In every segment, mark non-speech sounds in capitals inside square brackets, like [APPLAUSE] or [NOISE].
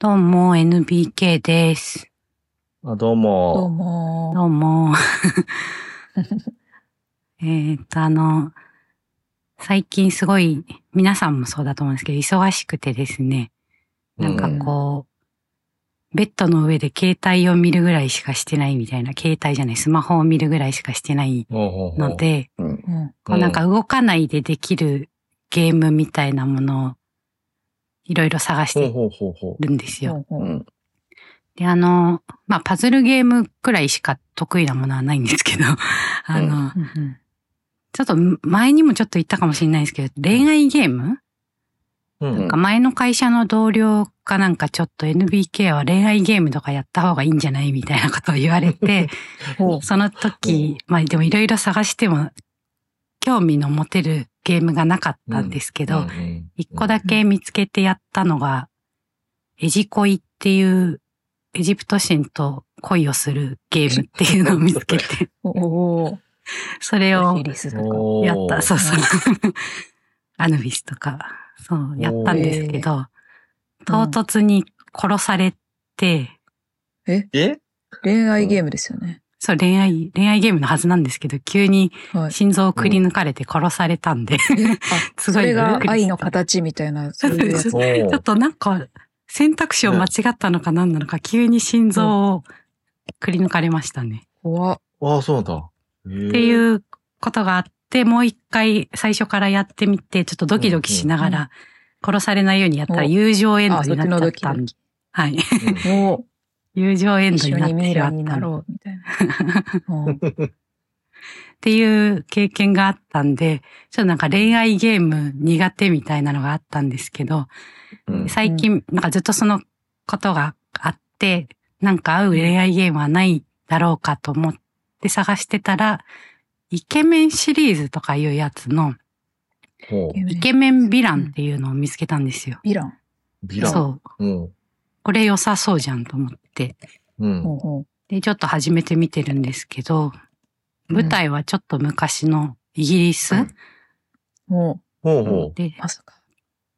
どうも、NBK です。あどうどうも。も。どうも。[LAUGHS] えっと、あの、最近すごい、皆さんもそうだと思うんですけど、忙しくてですね、なんかこう、ベッドの上で携帯を見るぐらいしかしてないみたいな、携帯じゃない、スマホを見るぐらいしかしてないので、なんか動かないでできるゲームみたいなものを、いろいろ探してるんですよ。で、あの、まあ、パズルゲームくらいしか得意なものはないんですけど、[LAUGHS] あの、うん。ちょっと前にもちょっと言ったかもしれないですけど、恋愛ゲーム、うん。なんか前の会社の同僚かなんかちょっと NBK は恋愛ゲームとかやった方がいいんじゃないみたいなことを言われて、[LAUGHS] ほその時、まあでもいろいろ探しても興味の持てるゲームがなかったんですけど、うん一個だけ見つけてやったのが、エジ恋っていうエジプト神と恋をするゲームっていうのを見つけて、[LAUGHS] う。おお。[LAUGHS] それをやった、そうそう。[LAUGHS] アヌビスとか、そう、やったんですけど、唐突に殺されて、え？恋愛ゲームですよね。そう、恋愛、恋愛ゲームのはずなんですけど、急にはい。心臓をくり抜かれて殺されたんで、あ、[LAUGHS] すごいそれが愛の形みたいな、そういうやつ。おーちょっとなんか、選択肢を間違ったのか何なのか、急に心臓をくり抜かれましたね。怖っ。ああ、そうなんだ。っっていうことがあって、もう一回最初からやってみて、ちょっとドキドキしながうんうら、殺されないようにやったら友情エンドになっちゃったんで。ドキ。はい。[LAUGHS] も友情エンう、ドになってしまったろう、みたいな。[LAUGHS] うんっていう経験があったんで、ちょっとなんか恋愛ゲーム苦手みたいなのがあったんですけど、うん最近なんかずっとそのことがあって、なんか合う恋愛ゲームはないだろうかと思って探してたら、イケメンシリーズとかいうやつの、イケメンヴィランっていうのを見つけたんですよ。ヴィラン。ビラン。そう。うん。これ良さそうじゃんと思って。うん。で、ちょっと始めてみてるんですけど、舞台はちょっと昔のイギリス、うん。でう、、まさか。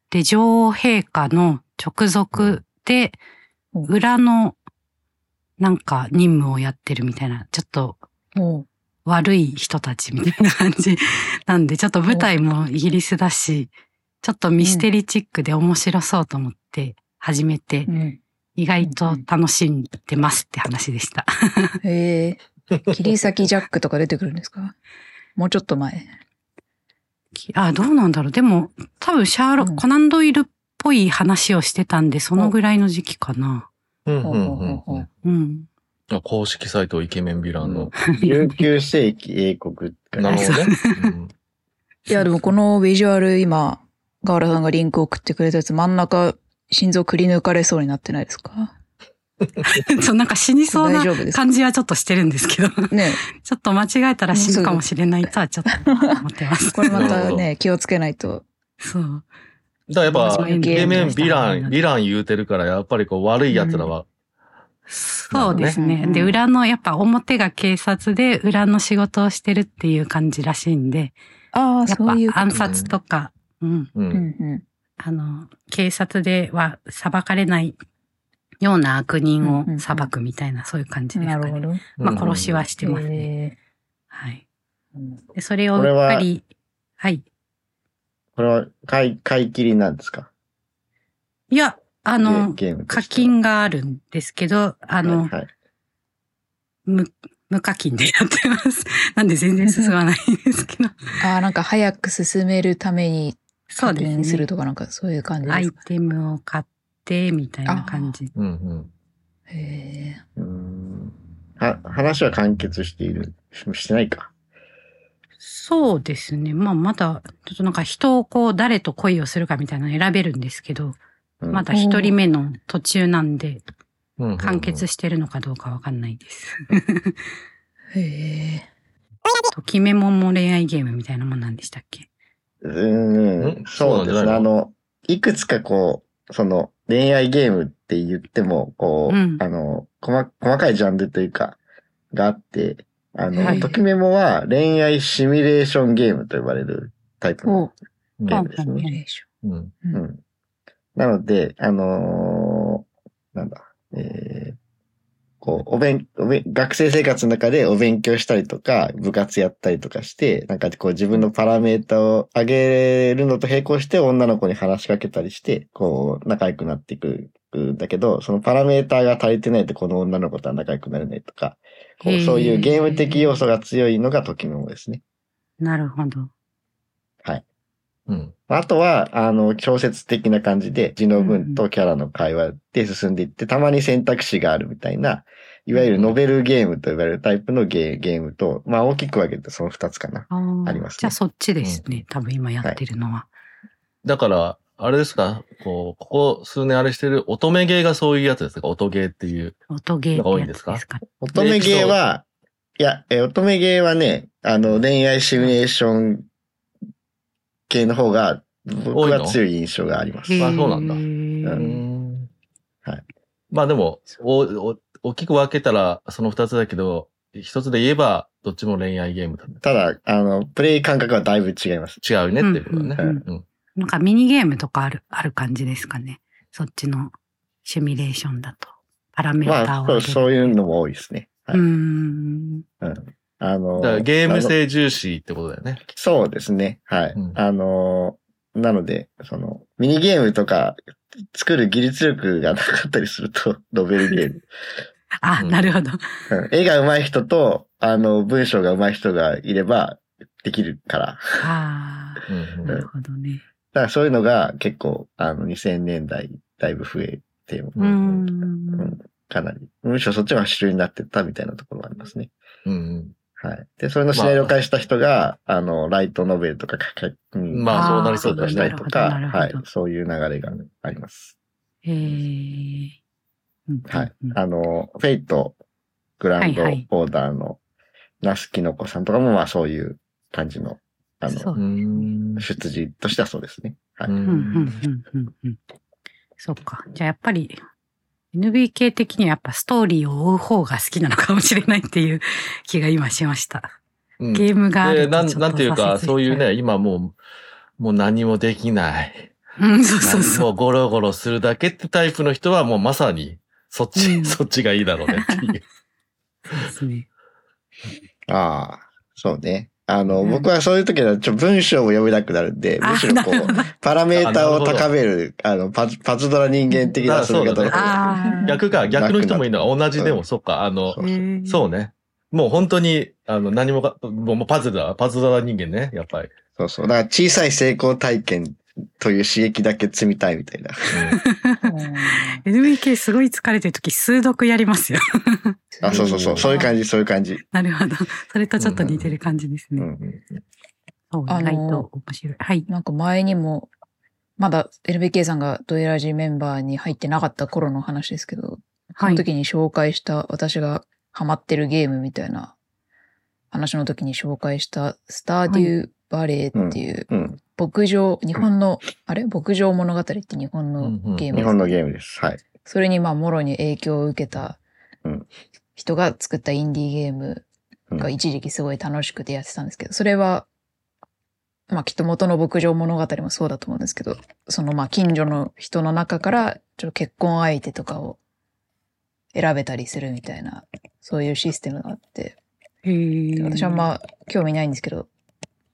で、女王陛下の直属で、うん。裏の、なんか任務をやってるみたいな、ちょっとも悪い人たちみたいな感じ [LAUGHS] なんで、ちょっと舞台もイギリスだし、ちょっとミステリーチックで面白そうと思って始めて。意外と楽しんでますって話でした。へえ。[LAUGHS] 切り裂きジャックとか出てくるんですか？もうちょっと前。あ、どうなんだろう。でも、多分シャーロック、うんコナンドイルっぽい話をしてたんで、そのぐらいの時期かな。う。うん。ほうほうほうん。あ公式サイトイケメンヴィランの。19世紀英国なるほどね。うんいや、でもこのビジュアル今、ガーラさんがリンク送ってくれたやつ、真ん中、心臓くり抜かれそうになってないですか？[LAUGHS] そう、なんか死にそうな感じはちょっとしてるんですけど、ね。[LAUGHS] ちょっと間違えたら死ぬかもしれないとはちょっと思ってます。[LAUGHS] これまたね、気をつけないと。そう。だからやっぱ、イケメン、ゲームヴィラン、ヴィラン言うてるから、やっぱりこう悪い奴らは、そうですね。うん。で、裏の、やっぱ表が警察で裏の仕事をしてるっていう感じらしいんで、ああ、そういう暗殺とか、うん、う。うんん。うあの、警察では裁かれないような悪人を裁くみたいな、そういう感じん。ですかね。なるほど。まあ、うん殺しはしてますね。へはい。で、それをうっかり、はい。これは買い、買い切りなんですか？いや、あの、課金があるんですけど、あの、はいはい無、無課金でやってます。[LAUGHS] なんで全然進まないんですけど。ああ、なんか早く進めるためにそうですね。するとかなんかそういう感じアイですか？テムを買って、みたいな感じ。うん。うん。へえ。うーんは話は完結している？ししてないか？そうですね。まあ、まだ、ちょっとなんか人をこう、誰と恋をするかみたいなの選べるんですけど、うんまだ一人目の途中なんで、うん。完結してるのかどうかわかんないです。へえ。[LAUGHS] ときめもも恋愛ゲームみたいなもんなんでしたっけ？うーんん、そうですね。あの、いくつかこう、その、恋愛ゲームって言っても、こう、うんあの、細細かいジャンルというか、があって、あの、はいときメモは恋愛シミュレーションゲームと呼ばれるタイプのゲームですね。シミュレーシうん。ョン。うん。なので、あのーこう、お勉、お勉学生生活の中でお勉強したりとか、部活やったりとかして、なんかこう自分のパラメータを上げるのと並行して女の子に話しかけたりして、こう、仲良くなっていくんだけど、そのパラメーターが足りてないとこの女の子とは仲良くなれないとか、こうそういうゲーム的要素が強いのが時のですね。なるほど。うん。あとは、あの、小説的な感じで、字の文とキャラの会話で進んでいって、たまに選択肢があるみたいな、いわゆるノベルゲームと呼ばれるタイプのゲーゲームと、まあ大きく分けてその二つかな。あーありますねじゃあそっちですね。多分今やってるのは。だから、あれですか？こう、ここ数年あれしてる乙女ゲーがそういうやつですか？音ゲーっていう。音ゲーってやつですか？乙女ゲーは、いや、え、乙女ゲーはね、あの、恋愛シミュレーション系の方が、僕は強い印象があります。あそうなんだううん。はい。まあでも、お、お、大きく分けたらその二つだけど、一つで言えば、どっちも恋愛ゲームだね。ただ、あの、プレイ感覚はだいぶ違います。違うねっていうことだね。うんうんうん。なんかミニゲームとかある、ある感じですかね。そっちのシミュレーションだと。パラメーターまあ、そういうのも多いですね。はうい。ん。あの、だからゲーム性重視ってことだよね。そうですね。はい。うんあの、なので、その、ミニゲームとか作る技術力がなかったりすると、[LAUGHS] ノベルゲーム。[LAUGHS] あ、うんなるほど。うん絵が上手い人と、あの、文章が上手い人がいれば、できるから。だああ、うんなるほどね。からそういうのが結構、あの、2000年代、だいぶ増えて、ううんん。かなり、むしろそっちが主流になってったみたいなところがありますね。うんうん。はい。で、それのシナリオ化した人が、あの、ライトノベルとか書き、うんまあそうなりそうだねしたりとか、はい。そういう流れがあります。へえ。うんはいうん。あの、フェイト、グランドオーダーの、ナスキノコさんとかも、まあそういう感じの、あの、うん。出自としてはそうですね。はい。うんうんうんうんうんうん。そっか。じゃあやっぱり NBK 的にはやっぱストーリーを追う方が好きなのかもしれないっていう気が今しました。うんゲームがあで、るとなん、ちょっとなんていうか、そういうね、今もう、もう何もできない。うん、そうそうそう。もうゴロゴロするだけってタイプの人はもうまさに、そっち、うんそっちがいいだろうねっていう。[LAUGHS] そうですね。ああ、そうね。あの、うん僕はそういう時はちょ文章を読めなくなるんで、あむしろこう、パラメーターを高める、あの、パズ、パズドラ人間的な遊び方の方がああ。逆か、逆の人もいいのは同じでも、そっか、あのそ、うね。もう本当に、あの、何もか、もうもうパズルだ、パズドラ人間ね、やっぱり。そうそう。だから小さい成功体験という刺激だけ積みたいみたいな。[LAUGHS] NBK すごい疲れてる時数読やりますよ。[LAUGHS] あ、そうそうそう。そういう感じ、そういう感じ。なるほど。それとちょっと似てる感じですね。うん。そう、あのー意外と面白い。はい。なんか前にも、まだ LBK さんがドエラジメンバーに入ってなかった頃の話ですけど、そはい。の時に紹介した私がハマってるゲームみたいな話の時に紹介したスターデューバレーっていううん。牧場、日本の、あれ？牧場物語って日本のゲームです日本のゲームです。はい。それにまあもろに影響を受けたうん人が作ったインディーゲームが一時期すごい楽しくてやってたんですけど、それは、まあきっと元の牧場物語もそうだと思うんですけど、そのまあ近所の人の中からちょっと結婚相手とかを選べたりするみたいな、そういうシステムがあって、へーで私はまあ興味ないんですけど、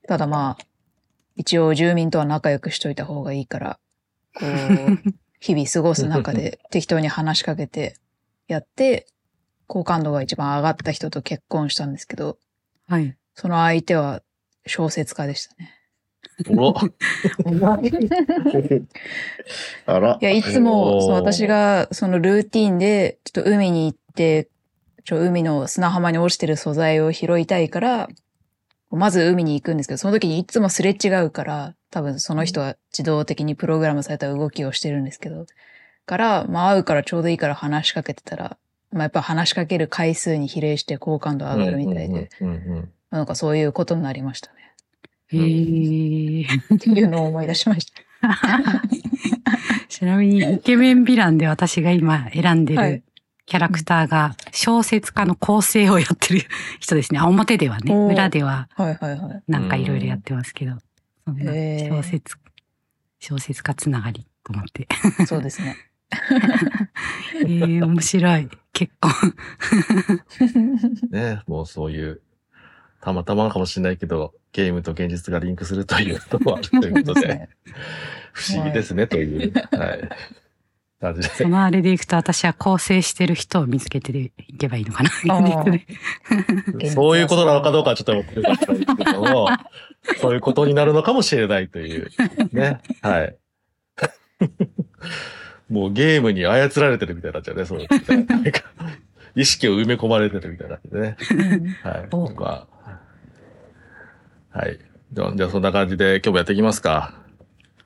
ただまあ、一応住民とは仲良くしといた方がいいから、こう、[LAUGHS] 日々過ごす中で適当に話しかけてやって、好感度が一番上がった人と結婚したんですけど、はい。その相手は小説家でしたね。[LAUGHS] あらい。や、いつも、そう私がそのルーティンで、ちょっと海に行って、ちょ海の砂浜に落ちてる素材を拾いたいから、まず海に行くんですけど、その時にいつもすれ違うから、多分その人は自動的にプログラムされた動きをしてるんですけど、から、まあ会うからちょうどいいから話しかけてたら、まあやっぱ話しかける回数に比例して好感度上がるみたいで、なんかそういうことになりましたね。へーっていうのを思い出しました。[LAUGHS] ちなみに、イケメンヴィランで私が今選んでるはいキャラクターが小説家の構成をやってる人ですね。あ、表ではね。裏でははいはいはい。なんかいろいろやってますけど。そんなへー小説、小説家つながりと思って。そうですね。[LAUGHS] えー、面白い。結構。[LAUGHS] ね、もうそういう、たまたまかもしれないけど、ゲームと現実がリンクするということもあるということで、不思議ですね、という、はい。感じで。そのあれでいくと私は構成してる人を見つけていけばいいのかな。そういうことなのかどうかはちょっと思ってるかもしれないですけども、[LAUGHS] そういうことになるのかもしれないという。ね。はい。[LAUGHS] もうゲームに操られてるみたいになっちゃうね、そう意識を埋め込まれてるみたいになってね。はい。おまあ、はい。じゃあ、じゃあそんな感じで今日もやっていきますか。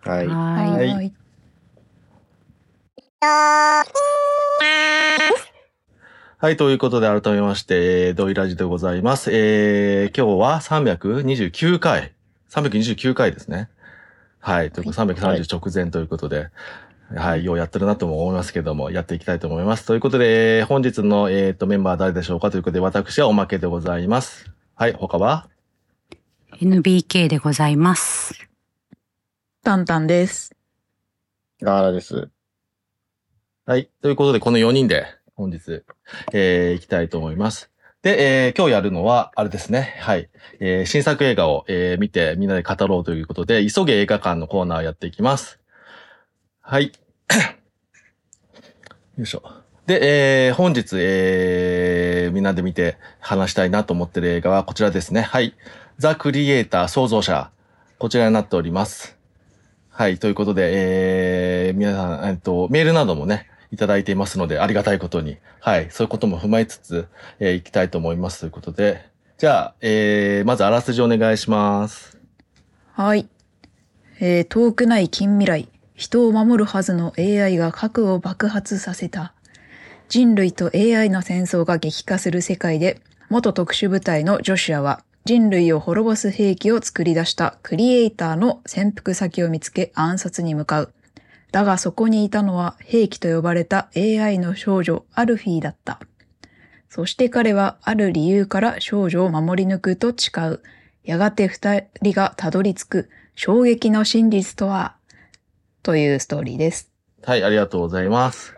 はい。は。い。はい、ということで改めまして、えードイラジでございます。えー、今日は329回。329回ですね。はい、ということで330直前ということで、はい、ようやってるなとも思いますけども、やっていきたいと思います。ということで、えー本日の、えー、とメンバーは誰でしょうか？ということで、私はおまけでございます。はい、他は？NBK でございます。タンタンです。ガーラです。はい。ということで、この4人で本日、えー、行きたいと思います。で、えー今日やるのは、あれですね。はい。えー新作映画を、えー見てみんなで語ろうということで、急げ映画館のコーナーやっていきます。はい。[COUGHS] よいしょ。で、えー本日、えーみんなで見て話したいなと思ってる映画はこちらですね。はい。ザ・クリエイター創造者。こちらになっております。はい。ということで、えー、皆さん、えっと、メールなどもね、いただいていますので、ありがたいことに。はい。そういうことも踏まえつつ、えー、いきたいと思います。ということで。じゃあ、えー、まずあらすじお願いします。はい。えー遠くない近未来、人を守るはずの AI が核を爆発させた。人類と AI の戦争が激化する世界で、元特殊部隊のジョシュアは、人類を滅ぼす兵器を作り出したクリエイターの潜伏先を見つけ暗殺に向かう。だがそこにいたのは兵器と呼ばれた AI の少女アルフィーだった。そして彼はある理由から少女を守り抜くと誓う。やがて二人がたどり着く衝撃の真実とは？というストーリーです。はい、ありがとうございます。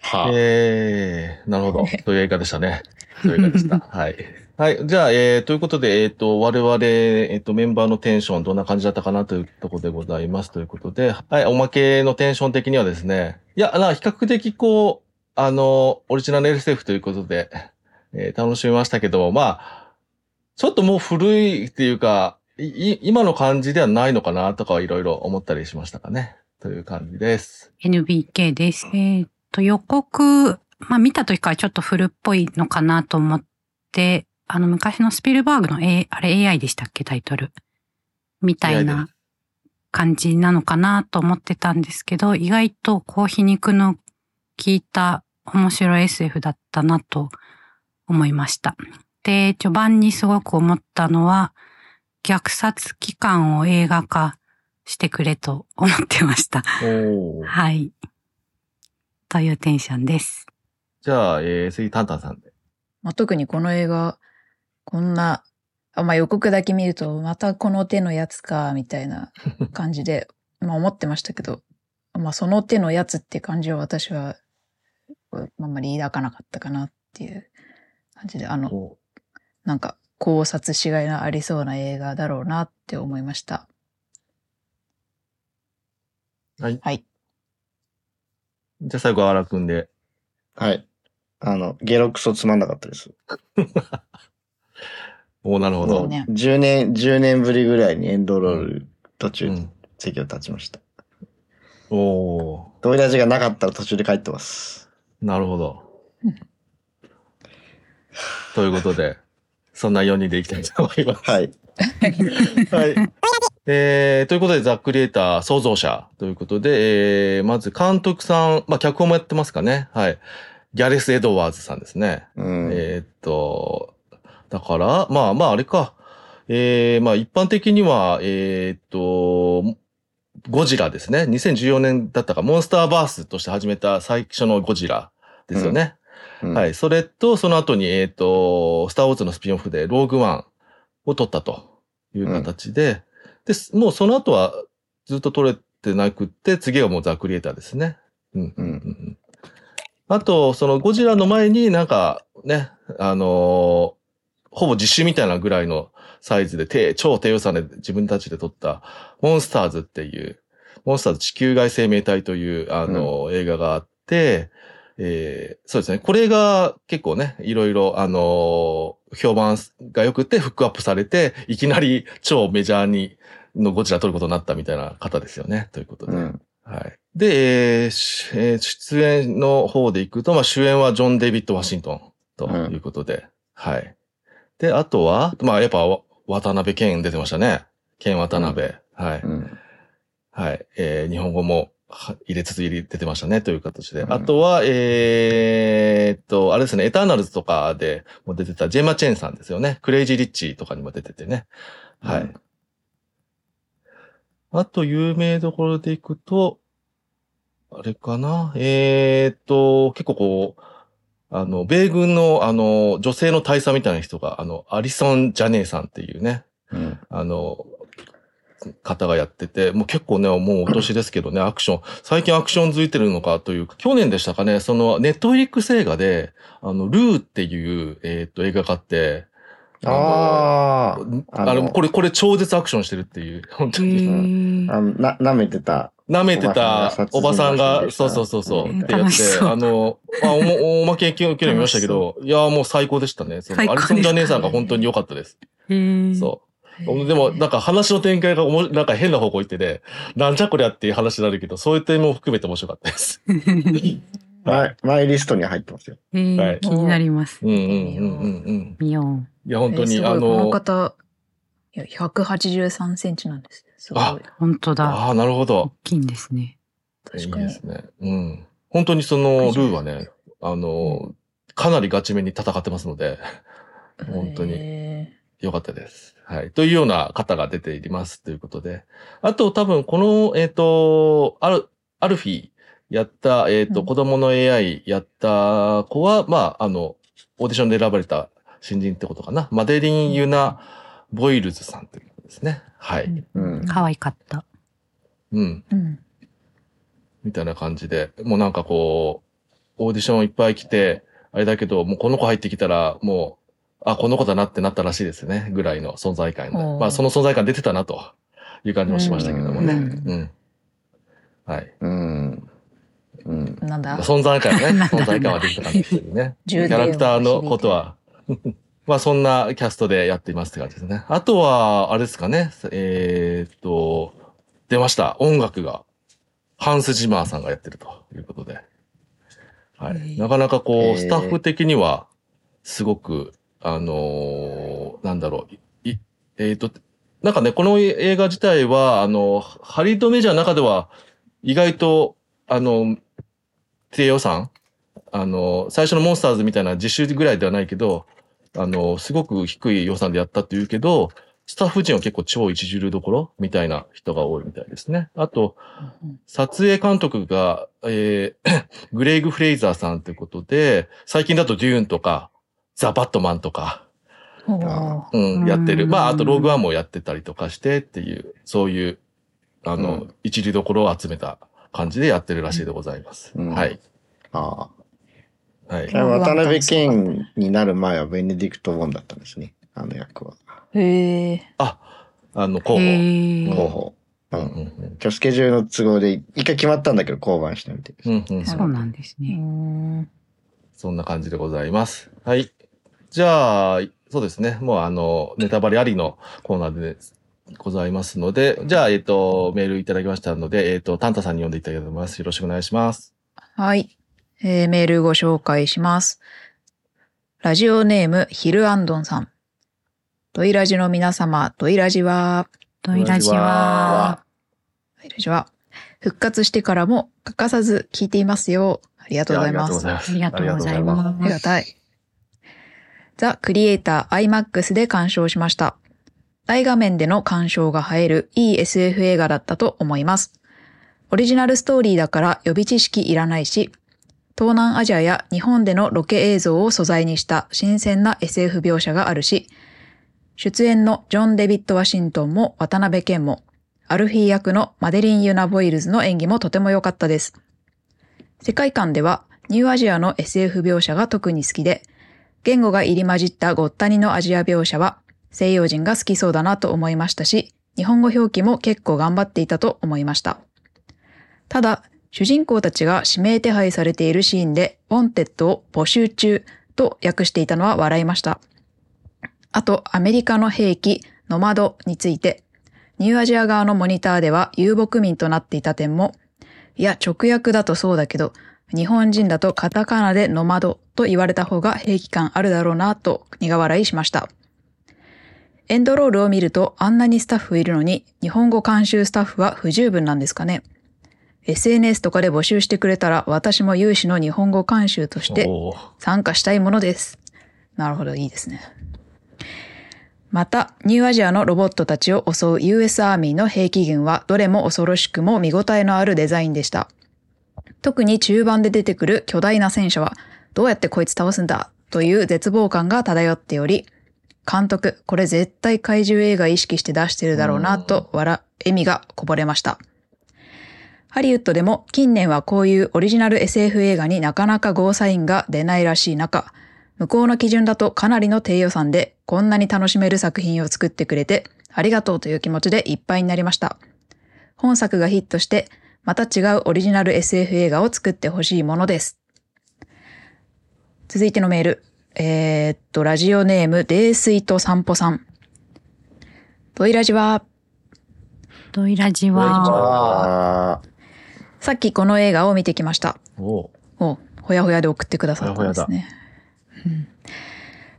はえー、なるほど。[LAUGHS] という映画でしたね。という映画でした。はい。はい。じゃあ、えー、ということで、えっ、と、我々、えっ、と、メンバーのテンションどんな感じだったかなというところでございます。ということで、はい、おまけのテンション的にはですね、いや、な、比較的こう、あの、オリジナル LSF ということで、えー楽しみましたけども、まあ、ちょっともう古いっていうか、い今の感じではないのかなとかいろいろ思ったりしましたかね。という感じです。NBK です。えーっと、予告、まあ見た時からちょっと古っぽいのかなと思って、あの昔のスピルバーグの、A、あれ AI でしたっけ？タイトル。みたいな感じなのかなと思ってたんですけど、意外とこう皮肉の効いた面白い SF だったなと思いました。で、序盤にすごく思ったのは、虐殺期間を映画化してくれと思ってました。はい。というテンションです。じゃあ、えー、次、タンタンさんで。まあ、特にこの映画、こんな、あまあ、予告だけ見ると、またこの手のやつか、みたいな [LAUGHS] 感じで、まあ思ってましたけど、まあその手のやつって感じは私は、あんまり抱かなかったかなっていう感じで、あの、おなんか考察しがいのありそうな映画だろうなって思いました。はい。はい。じゃあ最後、荒くんで。はい。あの、ゲロクソつまんなかったです。[LAUGHS] おーなるほど。そうね。10年、10年ぶりぐらいにエンドロール途中。席を立ちました。おードイラジがなかったら途中で帰ってます。なるほどうん。ということで、そんな4人でいきたいと思います。はい。はい。[LAUGHS] えー、ということで、ザ・クリエイター創造者ということで、えー、まず監督さん、まあ、脚本もやってますかね。はい。ギャレス・エドワーズさんですね。うん。えーっと、だから、まあまああれか。えー、まあ一般的には、えーっと、ゴジラですね。2014年だったか、モンスターバースとして始めた最初のゴジラですよね。うんはい。それと、その後に、えーっと、スターウォーズのスピンオフで、ローグワンを撮ったという形で、で、もうその後はずっと撮れてなくって、次はもうザ・クリエイターですね。うん。うんうんうんあと、そのゴジラの前になんかね、あのーほぼ実習みたいなぐらいのサイズで低、超低予算で自分たちで撮ったモンスターズっていう、モンスターズ地球外生命体という、あのー映画があって、えーそうですね。これが結構ね、いろいろ、あのー評判が良くてフックアップされて、いきなり超メジャーに、のゴジラ撮ることになったみたいな方ですよね。ということで。うん。はい。で、えーしえー出演の方でいくと、まあ主演はジョン・デイビッド・ワシントンということで、はい。で、あとは、まあやっぱわ渡辺健出てましたね。健渡辺。はい。うん。はい。えー日本語もは入れつつ入れ出てましたね、という形で。うんあとは、えーっと、あれですね、エターナルズとかでも出てたジェイマ・チェンさんですよね。クレイジー・リッチとかにも出ててね。はい。うんあと、有名どころでいくと、あれかなえーっと、結構こう、あの、米軍の、あの、女性の大佐みたいな人が、あの、アリソン・ジャネーさんっていうね、うん。あの、方がやってて、もう結構ね、もうお年ですけどね、[CLEARS THROAT] アクション、最近アクションづいてるのかというか、去年でしたかね、その、ネットフリックス映画で、あの、ルーっていう、えっ、と、映画があって、ああ。あの、これ、これ超絶アクションしてるっていう、[LAUGHS] 本当へに。ーあの、な、舐めてた。舐めてたおおばさんがが、そうそうそうそう、うんってやって、あの、まあ、おもおまけ受けるの見ましたけど、いや、もう最高でしたね。そのアリソン・ジャネーさんが本当に良かったです。そう。でも、なんか話の展開がおもなんか変な方向行ってて、なんじゃこりゃっていう話になるけど、そういう点も含めて面白かったです。マ [LAUGHS] イマイリストには入ってますよ。気になります。うんうんうんうんうん。見よいや、本当に、えーあこのの、方、いや、183センチなんです。すごい。本当だ。ああ、なるほ大ど。きいんですね。いい確かに。ですね。うん。本当にその、ルーはね、あの、かなりガチめに戦ってますので、[LAUGHS] 本当にへよかったです。はい。というような方が出ていますということで。あと多分この、えっ、と、アル、アルフィやった、えっ、と、うん子供の AI やった子は、まあ、あの、オーディションで選ばれた新人ってことかな。マデリン・ユナ・ボイルズさんということですね。はい。ーうん。可愛かった。うん。うん。みたいな感じで、もうなんかこう、オーディションいっぱい来て、あれだけど、もうこの子入ってきたら、もう、あ、この子だなってなったらしいですね。ぐらいの存在感まあ、その存在感出てたなという感じもしましたけどもね。ううんん。はい。うん。うん。なんだ存在感ね。存在感は出てた感じです [LAUGHS] けどね。キャラクターのことは。[LAUGHS] まあ、そんなキャストでやっていますって感じですね。あとは、あれですかね。えーっと、出ました。音楽が。ハンス・ジマーさんがやってるということで。はい。なかなかこう、スタッフ的には、すごく、あのーなんだろう。いいえーっと、なんかね、この映画自体は、あの、ハリウッドメジャーの中では、意外と、あの、低予算あの、最初のモンスターズみたいな実習ぐらいではないけど、あの、すごく低い予算でやったって言うけど、スタッフ陣は結構超一流どころみたいな人が多いみたいですね。あと、撮影監督が、えー [COUGHS] グレイグ・フレイザーさんということで、最近だとデューンとか、ザ・バットマンとか、うん、うんやってる。まあ、あとローグワンもやってたりとかしてっていう、そういう、あの、うん一流どころを集めた感じでやってるらしいでございます。うんはい。あはい。あ。渡辺謙になる前はベネディクト・ボンだったんですね。あの役は。へえ。あ、あの、候補。候補。う。うんんうん今日スケジュールの都合で一回決まったんだけど降板したみたいです。うんうんうんそうなんですうね。ん。そんな感じでございます。はい。じゃあ、そうですね。もうあの、ネタバレありのコーナーでございますので、じゃあ、えっ、と、メールいただきましたので、えっ、と、タンタさんに読んでいただきたいと思います。よろしくお願いします。はい。えーメールご紹介します。ラジオネーム、ヒルアンドンさん。ドイラジの皆様、ドイラジは、ドイラジは、ドイラジは、復活してからも欠かさず聞いていますよ。ありがとうございます。やありがとうございありがとうございます。ます。ありがたい。ザ・クリエイター IMAX で鑑賞しました。大画面での鑑賞が映えるいい SF 映画だったと思います。オリジナルストーリーだから予備知識いらないし、東南アジアや日本でのロケ映像を素材にした新鮮な SF 描写があるし、出演のジョン・デビッド・ワシントンも渡辺謙も、アルフィー役のマデリン・ユナ・ボイルズの演技もとても良かったです。世界観ではニューアジアの SF 描写が特に好きで、言語が入り混じったごった煮のアジア描写は西洋人が好きそうだなと思いましたし、日本語表記も結構頑張っていたと思いました。ただ、主人公たちが指名手配されているシーンで、 wanted を募集中と訳していたのは笑いました。あと、アメリカの兵器、ノマドについて、ニューアジア側のモニターでは遊牧民となっていた点も、いや、直訳だとそうだけど、日本人だとカタカナでノマドと言われた方が兵器感あるだろうなと苦笑いしました。エンドロールを見るとあんなにスタッフいるのに日本語監修スタッフは不十分なんですかね ?SNS とかで募集してくれたら私も有志の日本語監修として参加したいものです。なるほど、いいですね。また、ニューアジアのロボットたちを襲う US アーミーの兵器群はどれも恐ろしくも見応えのあるデザインでした。特に中盤で出てくる巨大な戦車はどうやってこいつ倒すんだという絶望感が漂っており、監督、これ絶対怪獣映画意識して出してるだろうなと笑、笑みがこぼれました。ハリウッドでも近年はこういうオリジナル SF 映画になかなかゴーサインが出ないらしい中、向こうの基準だとかなりの低予算でこんなに楽しめる作品を作ってくれてありがとうという気持ちでいっぱいになりました。本作がヒットしてまた違うオリジナル SF 映画を作ってほしいものです。続いてのメール。えー、っと、ラジオネーム、泥水と散歩さん。ドイラジは、ドイラジは、あさっきこの映画を見てきました。おーおほやほやで送ってくださったんですね。うん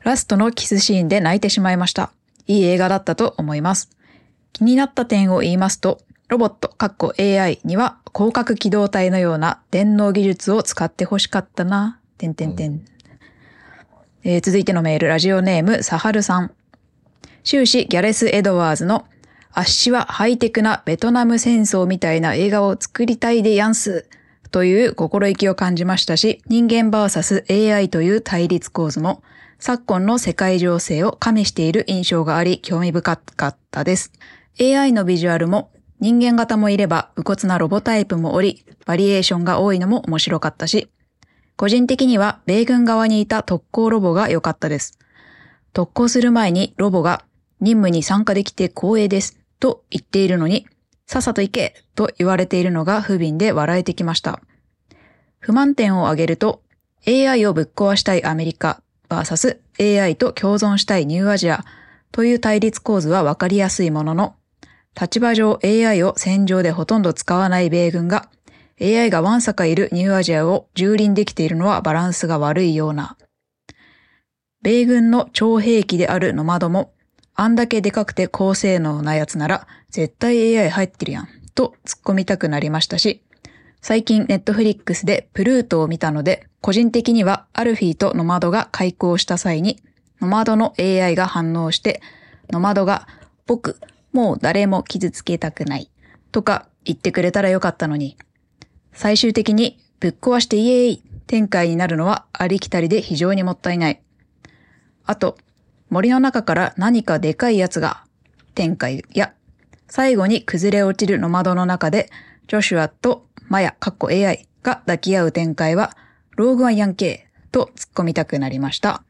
ラストのキスシーンで泣いてしまいました。いい映画だったと思います。気になった点を言いますと、ロボット、かっこ AI には広角機動隊のような電脳技術を使って欲しかったな。てんてんてん。えー続いてのメール、ラジオネーム、サハルさん。終始ギャレス・エドワーズのあっしはハイテクなベトナム戦争みたいな映画を作りたいでやんす。という心意気を感じましたし、人間 VSAI という対立構図も、昨今の世界情勢を加味している印象があり、興味深かったです。AI のビジュアルも、人間型もいれば、武骨なロボタイプもおり、バリエーションが多いのも面白かったし、個人的には米軍側にいた特攻ロボが良かったです。特攻する前にロボが任務に参加できて光栄ですと言っているのに、さっさと行けと言われているのが不憫で笑えてきました。不満点を挙げると、AI をぶっ壊したいアメリカ VS AI と共存したいニューアジアという対立構図はわかりやすいものの、立場上 AI を戦場でほとんど使わない米軍が AI がワンサカいるニューアジアを蹂躙できているのはバランスが悪いような。米軍の超兵器であるノマドも、あんだけでかくて高性能なやつなら、絶対 AI 入ってるやん、と突っ込みたくなりましたし、最近ネットフリックスでプルートを見たので、個人的にはアルフィーとノマドが開口した際に、ノマドの AI が反応して、ノマドが、僕、もう誰も傷つけたくない、とか言ってくれたらよかったのに、最終的にぶっ壊してイエーイ展開になるのはありきたりで非常にもったいない。あと、森の中から何かでかいやつが展開や、最後に崩れ落ちるノマドの中で、ジョシュアとマヤ、かっこ AI が抱き合う展開は、ローグワンヤンケーと突っ込みたくなりました。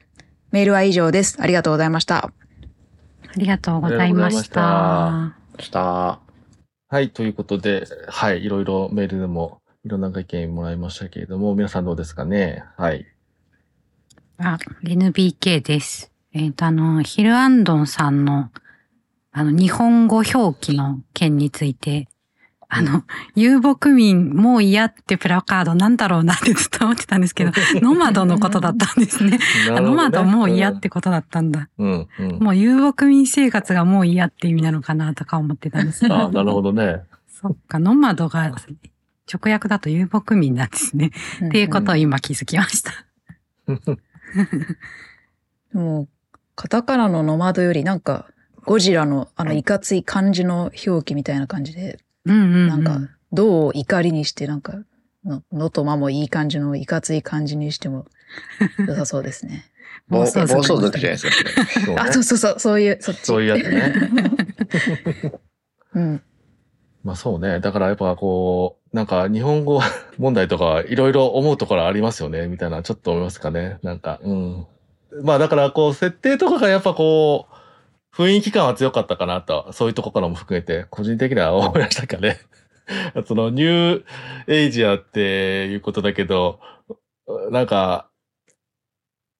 メールは以上です。ありがとうございました。ありがとうございましありがとうございましたた。した。はい、ということで、はい、いろいろメールでも、いろんなご意見もらいましたけれども、皆さんどうですかね？はい。あ、NBK です。えっ、と、あの、ヒルアンドンさんの、あの、日本語表記の件について、あの、遊牧民もう嫌ってプラカードなんだろうなってずっと思ってたんですけど、[LAUGHS] ノマドのことだったんですね。[LAUGHS] あノマドもう嫌ってことだったんだ。うん、うん。もう遊牧民生活がもう嫌って意味なのかなとか思ってたんですけど。あなるほどね。[LAUGHS] そっか、ノマドが直訳だと遊牧民なんですね。っていうことを今気づきました。もう、カタカナのノマドよりなんか、ゴジラのあのいかつい感じの表記みたいな感じで、うんうん、うん。なんか、銅を怒りにして、なんか、の、のとまもいい感じのいかつい感じにしても [LAUGHS] 良さそうですね。[LAUGHS] 暴走族じゃないですか。それそうねあ、そうそうそう、そういう、そっち。そういうやつね。[LAUGHS] うん。まあそうね。だからやっぱこう、なんか日本語問題とかいろいろ思うところありますよね、みたいな、ちょっと思いますかね。なんか、うん。まあだから、こう、設定とかがやっぱこう、雰囲気感は強かったかなと、そういうとこからも含めて、個人的には思いましたかね。[LAUGHS] その、ニューエイジアっていうことだけど、なんか、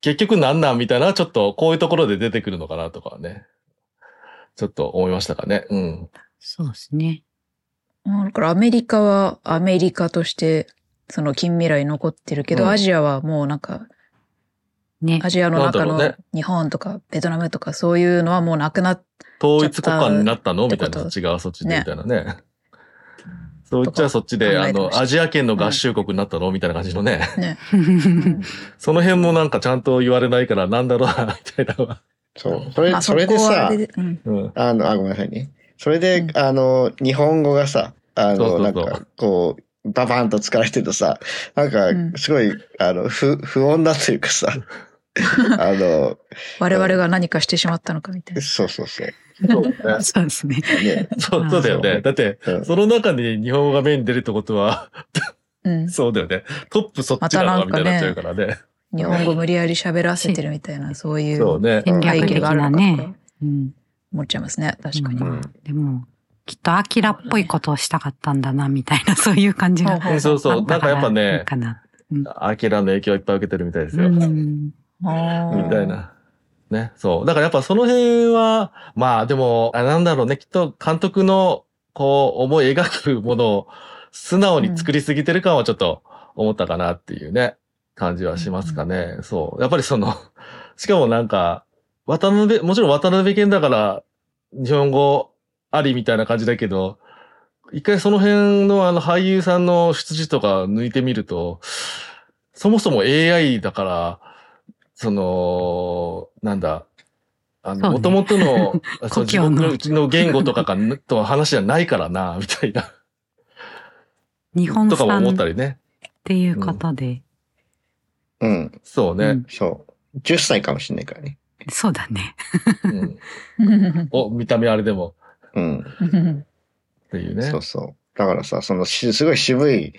結局なんなんみたいな、ちょっとこういうところで出てくるのかなとかね。ちょっと思いましたかね。うん。そうですね。だからアメリカはアメリカとして、その近未来残ってるけど、うんアジアはもうなんか、ねア。ジアの中の日本とかベトナムとかそういうのはもうなくなっ、統一国家になったのみたいな、そっちがそっちで、ねみたいなね。そっちはそっちで、あの、アジア圏の合衆国になったのみたいな感じのね。ね。[LAUGHS] [LAUGHS] その辺もなんかちゃんと言われないからなんだろうな、みたいな。そう。それ、まあそれでさうんうん。あの、あ、ごめんなさいね。それで、うんあの、日本語がさ、あの、そうそうそうなんか、こう、ババンと使われてるとさ、なんうんか、すごい、あの、不、不穏だというかさ、[LAUGHS] あの、我々が何かしてしまったのかみたいな。そうそうそう。そうね。そうですね。ね。そうそうだよね。だって、うんその中に日本語がメインに出るってことは、うん。[LAUGHS] そうだよね。トップそっちだわ、みたいになっちゃうからね。日本語無理やり喋らせてるみたいな、そういうそうね。戦略的背景があるね。うん。思っちゃいますね。確かに。でも、きっとアキラっぽいことをしたかったんだな、みたいな、[LAUGHS] そういう感じが。そうそう。なんかやっぱね、かな。アキラの影響をいっぱい受けてるみたいですうよ。ん。みたいな。ね。そう。だからやっぱその辺は、まあでも、あなんだろうね。きっと監督の、こう、思い描くものを素直に作りすぎてる感はちょっと思ったかなっていうね、感じはしますかね。そう。やっぱりその、しかもなんか、渡辺、もちろん渡辺謙だから、日本語ありみたいな感じだけど、一回その辺のあの俳優さんの出自とか抜いてみると、そもそも AI だから、その、なんだ、あの、そうねもともとの、[LAUGHS] そう自故郷のうちの言語とかかんとは話じゃないからな、[LAUGHS] みたいな、日本とかも思ったりね。ていうことで。うん。そうね。うんそう。10歳かもしれないからね。そうだね。うんお、[LAUGHS] 見た目あれでも、うん。っていうね。そうそう。だからさ、そのし、すごい渋い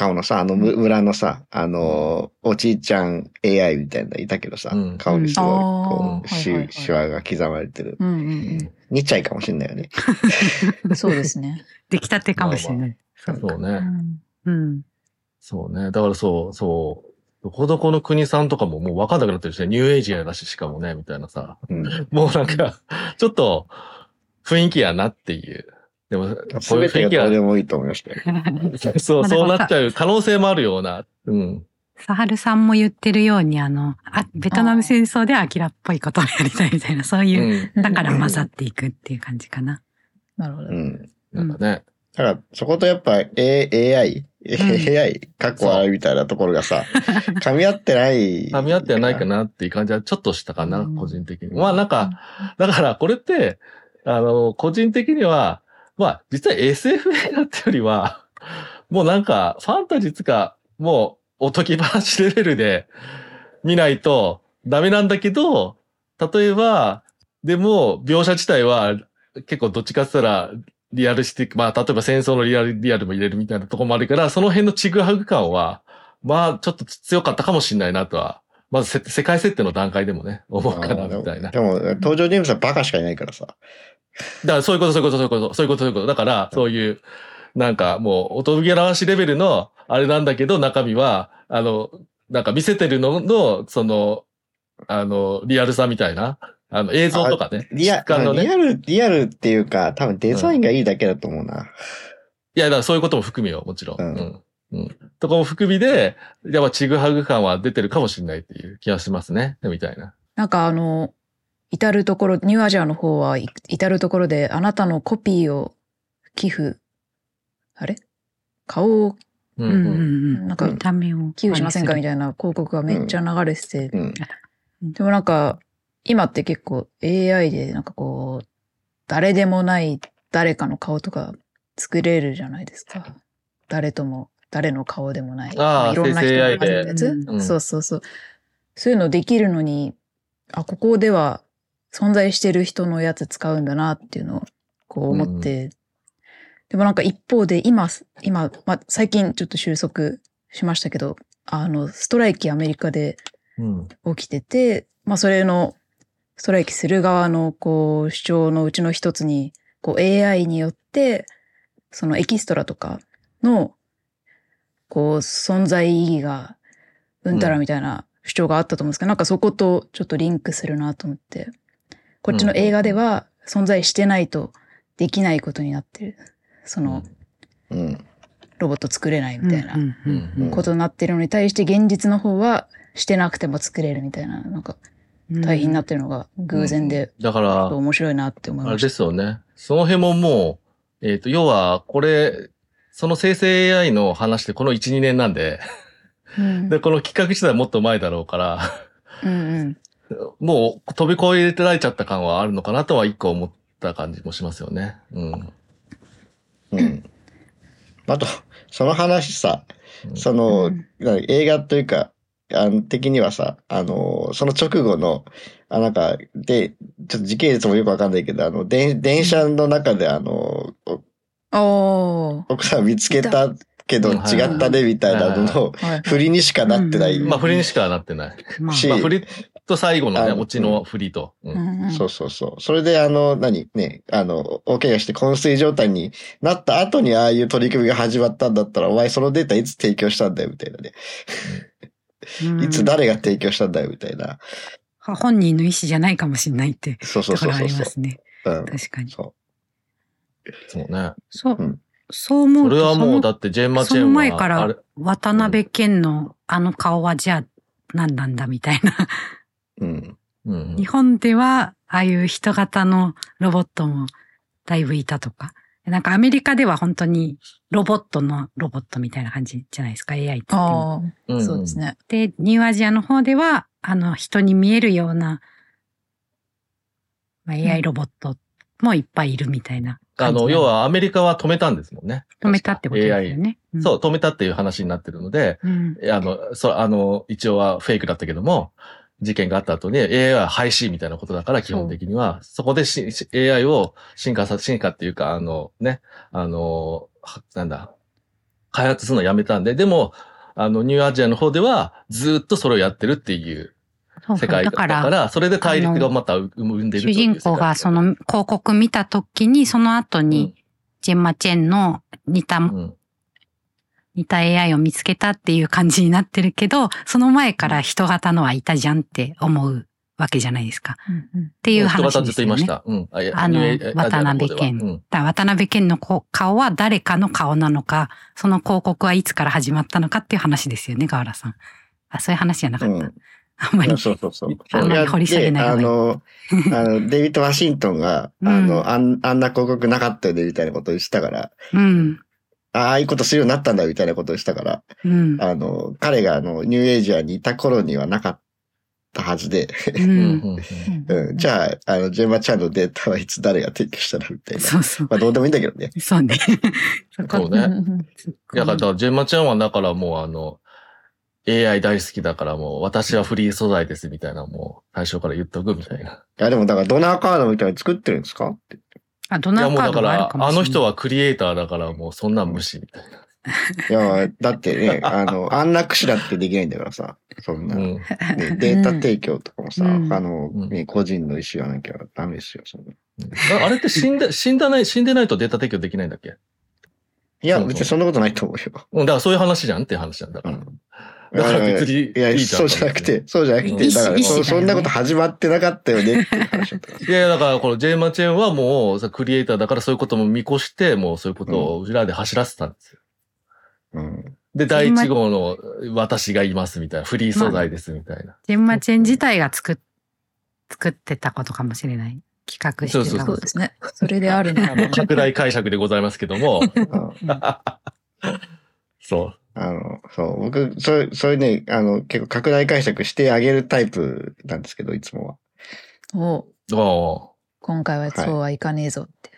顔のさ、あのむ村のさ、あの、おじいちゃん AI みたいなのいたけどさ、うん顔にすごい、うんこあう、ーはいはいはいし手話が刻まれてる。うんうん似ちゃいかもしれないよね。うん。そうですね。出来たてかもしれない。そうね。うんうん。そうね。だからそう、そう。どこどこの国さんとかももう分かんなくなってるしね。ニューエイジアだし、しかもね、みたいなさ。うん。もうなんか、ちょっと雰囲気やなっていう。でも、こうすいう雰囲気はでもいいと思いましたよ。[LAUGHS] そう、まあそうなっちゃう可能性もあるような。うん。サハルさんも言ってるように、あの、あベトナム戦争でアキラっぽいことをやりたいみたいな、そうういう、ん。だから混ざっていくっていう感じかな。なるほどう。ん。なんかね。だから、そことやっぱ、A、AI、AI、かっこ悪いみたいなところがさ、[LAUGHS] 噛み合ってない。噛み合ってはないかなっていう感じはちょっとしたかな、うん個人的に。まあなんか、だからこれって、あの、個人的には、まあ実は SF 映画ってよりは、もうなんかファンタジーつか、もうおとぎ話レベルで見ないとダメなんだけど、例えば、でも描写自体は結構どっちかって言ったらリアルスティック、まあ例えば戦争のリアル、リアルも入れるみたいなところもあるから、その辺のちぐはぐ感は、まあちょっと強かったかもしれないなとは、まずせ世界設定の段階でもね、思うかな、みたいな。でも、登場人物はバカしかいないからさ。だからそういうこと、そういうこと、そういうこと、そういうこと、そういうこと。だから、そういう、なんかもう、おとぎ話レベルの、あれなんだけど、中身は、あの、なんか見せてるのの、その、あの、リアルさみたいな、あの、映像とかね。リア質感のね。リアル、リアルっていうか、多分デザインがいいだけだと思うな。いや、だからそういうことも含めよ、もちろん。ううんん。うん。とかも含みで、やっぱちぐはぐ感は出てるかもしれないっていう気がしますね。みたいな。なんかあの、至るところ、ニューアジアの方はい至るところであなたのコピーを寄付、あれ？顔をう。うんんうんうん。なんか見た目を。寄付しませんか？みいたいな広告がめっちゃ流れてて、うん。でもなんか、今って結構 AI でなんかこう、誰でもない誰かの顔とか作れるじゃないですか。誰とも、誰の顔でもない。ああいろんな人やつでうんそうそうそう。そういうのできるのに、あ、ここでは存在してる人のやつ使うんだなっていうのをこう思って、でもなんか一方で今、今、まあ、最近ちょっと収束しましたけど、あの、ストライキアメリカでうん。起きてて、まあそれの、ストライキする側のこう主張のうちの一つに、こう AI によって、そのエキストラとかの、こう存在意義がうんたらみたいな主張があったと思うんですけど、なんかそことちょっとリンクするなと思って、こっちの映画では存在してないとできないことになってる。そのうん。ロボット作れないみたいなことになってるのに対して現実の方はしてなくても作れるみたいな、なんかうん大変になってるのが偶然で、だから、面白いなって思いあれましですよね。その辺ももう、えっ、と、要は、これ、その生成 AI の話ってこの1、2年なんで、た。うんで、この企画自体はもっと前だろうから、うんうん。もう飛び越えられちゃった感はあるのかなとは一個思った感じもしますよね。うん。うん。あと、その話さ、その、うんな映画というか、あの的にはさ、あの、その直後の、あ、なんか、で、ちょっと時系列もよくわかんないけど、あの、で電車の中で、あの、お。奥さん見つけたけどうん違ったね、みたいなのの、振りにしかなってない。うんまあ、振りにしかなってない。まあしまあ、振りと最後のね、あオチの振りと。う。うんんうんそうそうそう。それで、あの、何？ね、あの、大怪我して昏睡状態になった後にああいう取り組みが始まったんだったら、お前そのデータいつ提供したんだよ、みたいなね。うん [LAUGHS] いつ誰が提供したんだよ、みたいな。本人の意思じゃないかもしれないってそうそうそうそうそう。りますね。うん。確かに。そそうね。そううん。そう思そうれはもう、とそのだってジェンマチェその前から渡辺謙のあの顔はじゃあ何なんだみたいな。う。うん。うん日本ではああいう人型のロボットもだいぶいたとか。なんかアメリカでは本当にロボットのロボットみたいな感じじゃないですか、AI って言っても。ああ、そうです。ね。で、ニューアジアの方では、あの、人に見えるような、まあ、AI ロボットもいっぱいいるみたいなあの、要はアメリカは止めたんですもんね。止めたってことですよ。ね。んそう、止めたっていう話になってるので、うん。あの、そう、あの、一応はフェイクだったけども、事件があった後に AI は廃止みたいなことだから、基本的には、そこで AI を進化さ、進化っていうか、あの、ね、あの、はなんだ、開発するのやめたんで、でも、あの、ニューアジアの方では、ずっとそれをやってるっていう世界だだから、から、それで対立がまた生んでると主いう人公がその広告見た時に、その後に、ジェンマチェンの似た、うん、似た AI を見つけたっていう感じになってるけど、その前から人型のはいたじゃんって思うわけじゃないですか。うんうんっていう話ですよね。と言いました。うん。あの渡辺謙アジアの方ではうんだ渡辺謙のこ顔は誰かの顔なのか、その広告はいつから始まったのかっていう話ですよね、河原さん。あ、そういう話じゃなかった。うんあんまり。そうそうそう。あんまり掘り下げないあの、[LAUGHS] あの、デイビッド・ワシントンが、うんあの、あんあんな広告なかったよね、みたいなことをしたから、うん。ああいうことするようになったんだ、みたいなことをしたから、うん。あの、彼があの、ニューエイジアにいた頃にはなかったはずで、う。うん [LAUGHS] じゃあ、あの、ジェンマちゃんのデータはいつ誰が提供したのみたいな。そうそう。まあ、どうでもいいんだけどね。そうね。[LAUGHS] そうねだから、ジェンマちゃんはだからもうあの、AI 大好きだからもう、私はフリー素材ですみたいな、もう、最初から言っとくみたいな。いや、でもだから、ドナーカードみたいなの作ってるんですか？ってあ、ドいや、ナーカーもうだからドがあるか、もしれない。あの人はクリエイターだからもう、そんなん無視みたいいや、だってね、[LAUGHS] あの、あんな櫛だってできないんだからさ、そんな。な。うねん。データ提供とかもさ、うんあの、うんね、個人の意思がなきゃダメですよ、そんな。ああれって死んで、[LAUGHS] 死んだない、死んでないとデータ提供できないんだっけ？いや、別にそんなことないと思うよ。うん、だからそういう話じゃんって話なんだから。うんだから別にいいいや、じゃんそうじゃなくて、そうじゃなくて、だからそ、そんなこと始まってなかったよねっていう話だった。[LAUGHS] いやいや、だからこのジェイマチェンはもう、さクリエイターだからそういうことも見越して、もうそういうことを裏で走らせたんですよ。うん。で、第一号の私がいますみたいな、フリー素材ですみたいな。ジェンマチェン自体が作っ、作ってたことかもしれない。企画してたそうそうですね。それであるね。あ [LAUGHS] の拡大解釈でございますけども、うん [LAUGHS] そあの、そう、僕、そう、そういうね、あの、結構拡大解釈してあげるタイプなんですけど、いつもは。おう。お今回はそうはいかねえぞって。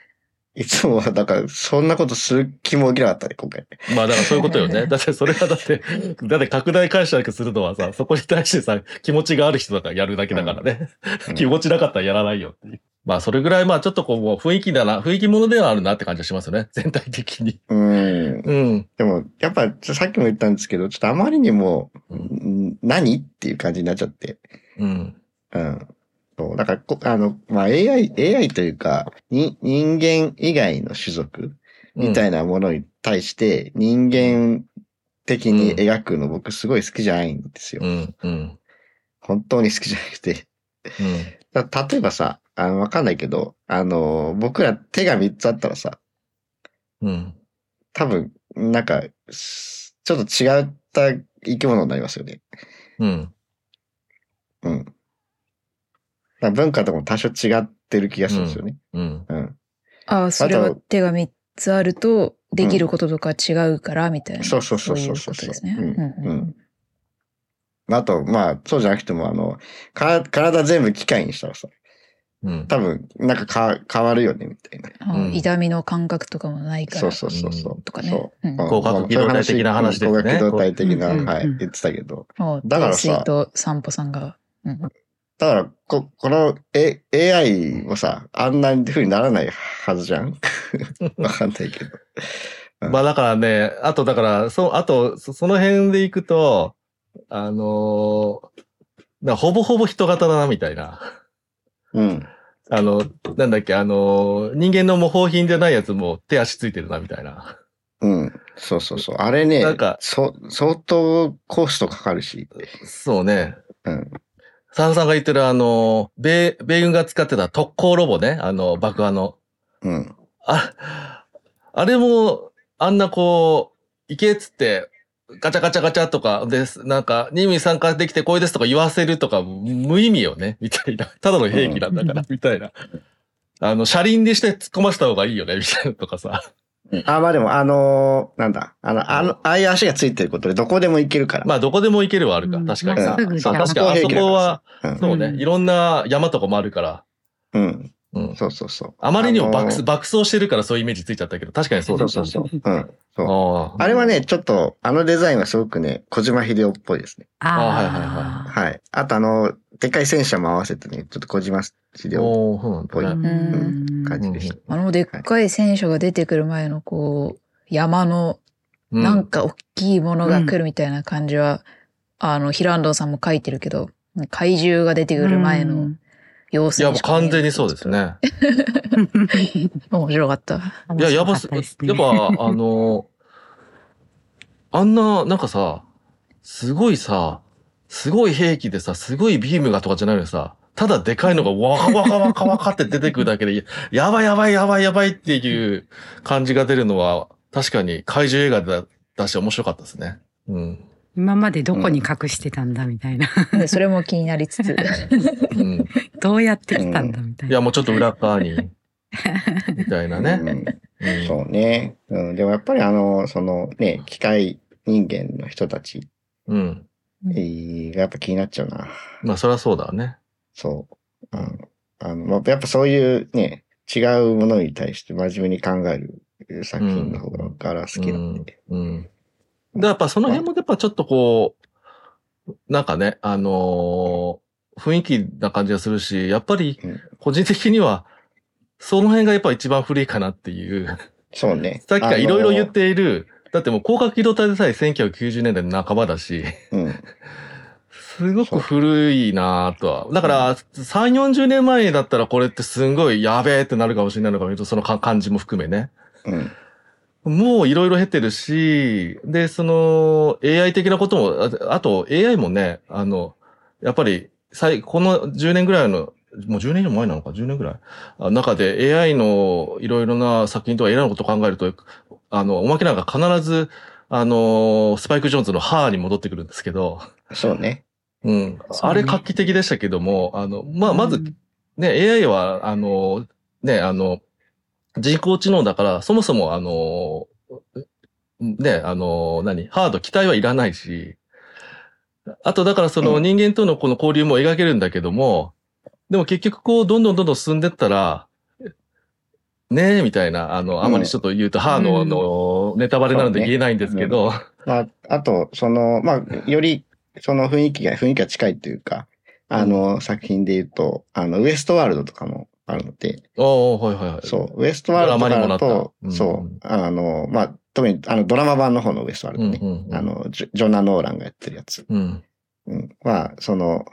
いつもは、だから、そんなことする気も起きなかったね、今回。ーまあだからそういうことよね。[LAUGHS] だってそれはだって、だって拡大解釈するのはさ、そこに対してさ、気持ちがある人だからやるだけだからね。気持ちなかったらやらないよっていう。まあ、それぐらい、まあ、ちょっとこう、もう雰囲気だな、雰囲気ものではあるなって感じがしますよね。全体的に。うん。うん。でも、やっぱ、さっきも言ったんですけど、ちょっとあまりにも、うんん何？っていう感じになっちゃって。うん。うん。そう。だからこ、あの、まあ、AI、AI というか、に人間以外の種族みたいなものに対して、人間的に描くの僕すごい好きじゃないんですよ。うん。うん。本当に好きじゃなくて。うん。だ例えばさ、あの、わかんないけど、あの、僕ら手が3つあったらさ、うん。多分、なんか、すちょっと違った生き物になりますよね。うん。うん。文化とかも多少違ってる気がするんですよね。うん。うん。ああ、それは手が3つあると、できることとか違うから、みたいな。そうそうそうそういそうですね。うんあと、まあ、そうじゃなくても、あの、か、体全部機械にしたらさ、うん。多分、なんかか変わるよね、みたいな。ああうん痛みの感覚とかもないから。そうそうそうそう。とかねそう角機動隊的な話ですね広角機動隊的な、うんはいうん、言ってたけど。だからさと散歩さんが。うんだから、こ、この、A、AI もさ、あんな風にならないはずじゃん？[LAUGHS] わかんないけど。まあだからね、あとだから、そあと、そその辺で行くと、あのーなほぼほぼ人型だな、みたいな。うん。あの、なんだっけ、あのー人間の模倣品じゃないやつも手足ついてるな、みたいな。うん。そうそうそう。あれねなんか、そ、相当コストかかるし。そうね。うん。サンさんが言ってるあのー、米、米軍が使ってた特攻ロボね、あの、爆破の。うん。あ、あれも、あんなこう、行けっつって、ガチャガチャガチャとかです。なんか、任務に参加できてこれですとか言わせるとか、無意味よね、みたいな。ただの兵器なんだから、みたいな。あの、車輪でして突っ込ませた方がいいよね、みたいなとかさ。あ、まあでも、あのーなんだ。あの、あの、ああいう足がついてることでどこでも行けるから。まあ、どこでも行けるはあるか、うん確かにさ。まっすぐそう確かに、あそこは、うん。そうね、うんいろんな山とかもあるから。うん。うん。そうそうそう。あまりにも爆あのー走、爆走してるからそういうイメージついちゃったけど、確かにそうだそうそうそう。うん。そう。あああれはね、ちょっと、あのデザインはすごくね、小島秀夫っぽいですね。あはいはいあ。はい。あとあの、でっかい戦車も合わせてね、ちょっと小島秀夫っぽい。うん感じでした。あのでっかい戦車が出てくる前のこう、山のうんなんか大きいものが来るみたいな感じは、あの、ヒランドンさんも書いてるけど、怪獣が出てくる前の様子いや、もう完全にそうです。ね。面白かった。いや、やばす、やっぱ、あの、あんな、なんかさ、すごいさ、すごい兵器でさ、すごいビームがとかじゃないのにさ、ただでかいのがわかわかわかわかって出てくるだけで、[LAUGHS] やばいやばいやばいやばいっていう感じが出るのは、確かに怪獣映画だだし面白かったですね。うん。今までどこに隠してたんだみたいな。でそれも気になりつつ。うん。どうやって来たんだみたいな。いや、もうちょっと裏側に、みたいなね。うんうんそうね。うん。でもやっぱりあの、そのね、機械人間の人たちうん。やっぱ気になっちゃうな。まあ、そりゃそうだね。そう。うん。あの、まあやっぱそういうね、違うものに対して真面目に考える作品の方が好きなんで。うん。で、やっぱその辺もやっぱちょっとこう、なんかね、あのー雰囲気な感じがするし、やっぱりうん個人的には、その辺がやっぱ一番古いかなっていう。そうね。[LAUGHS] さっきからいろいろ言っあている、だってもう広角機動隊でさえ1990年代の半ばだし、の。うん。すごく古いなぁとは。だから、3、40年前だったらこれってすんごいやべえってなるかもしれないのかもそのか感じも含めね。うん。もういろいろ経ってるし、で、その AI 的なことも、ああと AI もね、あの、やっぱり、最この10年ぐらいの、もう10年以上前なのか、10年ぐらい？あ中で AI のいろいろな作品とか AI のことを考えると、あの、おまけなんか必ず、あの、スパイク・ジョーンズのハーに戻ってくるんですけど、そうね。うん。あれ画期的でしたけども、あの、まあ、まずうんね、AI は、あの、ね、あの、人工知能だから、そもそも、あの、ね、あの、何、ハード、機体はいらないし、あと、だからそのうん人間とのこの交流も描けるんだけども、でも結局こう、どんどんどんどん進んでったら、ねえ、みたいな、あの、あまりちょっと言うと、ハーの、うんの、ネタバレなので言えないんですけど、まあ、あと、その、まあ、より、その雰囲気が、雰囲気が近いというか、あの、作品で言うと、あの、ウエストワールドとかも、あるので、おー、はいはいはい。そう、ウエストワールドとかだと、うんそう、あの、まあ、特にあのドラマ版の方のウエストワールドね。うんうんうん。あのジョ、ジョナ・ノーランがやってるやつ。うん。うん。まあ、その、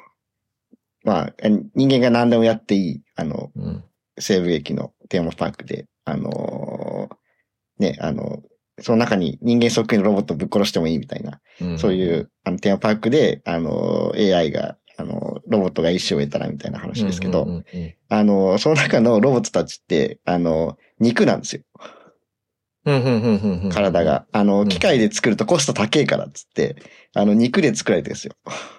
まあ、え人間が何でもやっていい、あの、うん。西部劇のテーマパークで、あのーね、あの、その中に人間そっくりのロボットをぶっ殺してもいいみたいな、うんそういう、あの、テーマパークで、あの、AI が、あの、ロボットが一生を得たらみたいな話ですけど、あの、その中のロボットたちって、あの、肉なんですよ。体。が。あの、うん機械で作るとコスト高いからっつって、あの、肉で作られてるんですよ。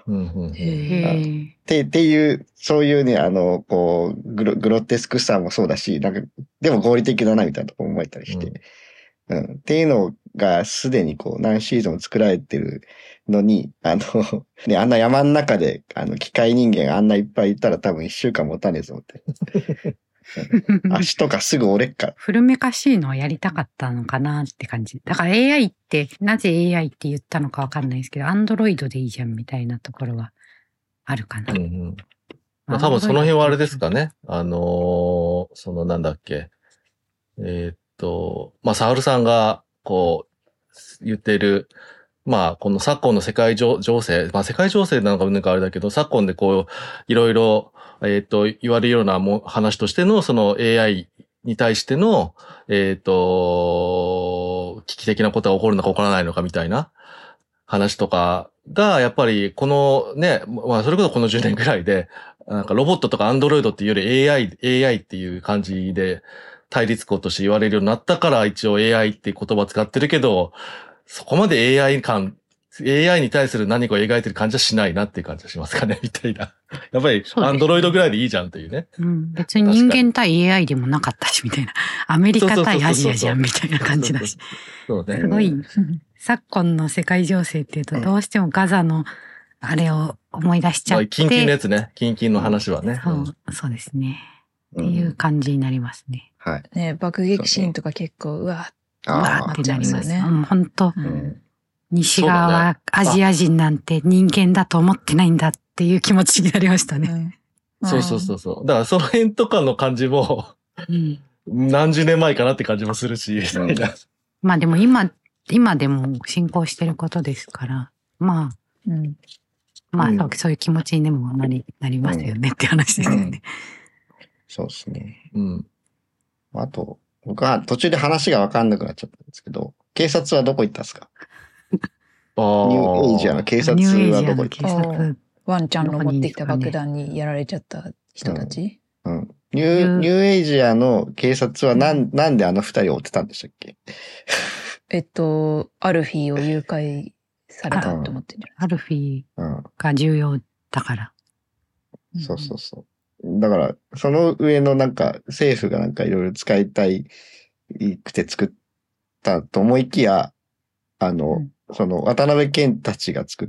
うんうんへへえ。って、っていう、そういうね、あの、こう、グログロテスクさもそうだし、なんか、でも合理的だなみたいなとこ思えたりして、うん、っていうのがすでにこう、何シーズンも作られてるのに、あの、[LAUGHS] ね、あんな山の中で、あの、機械人間あんないっぱいいたら多分一週間持たねえぞって。[LAUGHS] 足とかすぐ折れっから。古めかしいのをやりたかったのかなって感じ。だから AI って、なぜ AI って言ったのかわかんないですけど、アンドロイドでいいじゃんみたいなところはあるかな。うんうんまあ、多分その辺はあれですかね。あのーそのなんだっけ。えーっと、まあ、サウルさんが、こう、言ってる、まあ、この昨今の世界情情勢、まあ、世界情勢なのかなんかあれだけど、昨今でこう、いろいろ、えーっと、言われるようなも話としての、その AI に対しての、えーっと、危機的なことが起こるのか起こらないのかみたいな話とかが、やっぱりこのね、まあそれこそこの10年ぐらいで、なんかロボットとかアンドロイドっていうより AI、AI っていう感じで対立項として言われるようになったから一応 AI って言葉使ってるけど、そこまで AI 感、AI に対する何かを描いてる感じはしないなっていう感じはしますかね、みたいな。[LAUGHS] やっぱりアンドロイドぐらいでいいじゃんっていうね。うん、別に人間対 AI でもなかったし、みたいな。[LAUGHS] アメリカ対アジアじゃん、みたいな感じだし。そうね。すごい、[LAUGHS] 昨今の世界情勢っていうと、どうしてもガザのあれを思い出しちゃって。まあキンキンのやつね。キンキンの話はね。そう、そうですね。うっていうん感じになりますね。はい。ね、爆撃シーンとか結構、うわ、うわああーってなります。ねうん、本当。西側はアジア人なんて人間だと思ってないんだっていう気持ちになりましたね。うんそうそうそうそう。だからその辺とかの感じも、うん、何十年前かなって感じもするし。まあでも今、今でも進行してることですから、まあ、うん。まあ、うんそういう気持ちにでもなり、なりますよねって話ですよね。そうですね。うん。あと、僕は途中で話がわかんなくなっちゃったんですけど、警察はどこ行ったんですか？ああ。ニューエイジアの警察はどこ行った警察。ワンちゃんの持ってきた爆弾にやられちゃった人たち、うん。ニュー、ニューエイジアの警察はなん、なんであの二人を追ってたんでしたっけ？えっと、アルフィーを誘拐されたって思ってるんアルフィうん。が重要だから。そうそうそう。だから、その上のなんか、政府がなんかいろいろ使いたいくて作ったと思いきや、あの、うんその、渡辺健たちが作っ、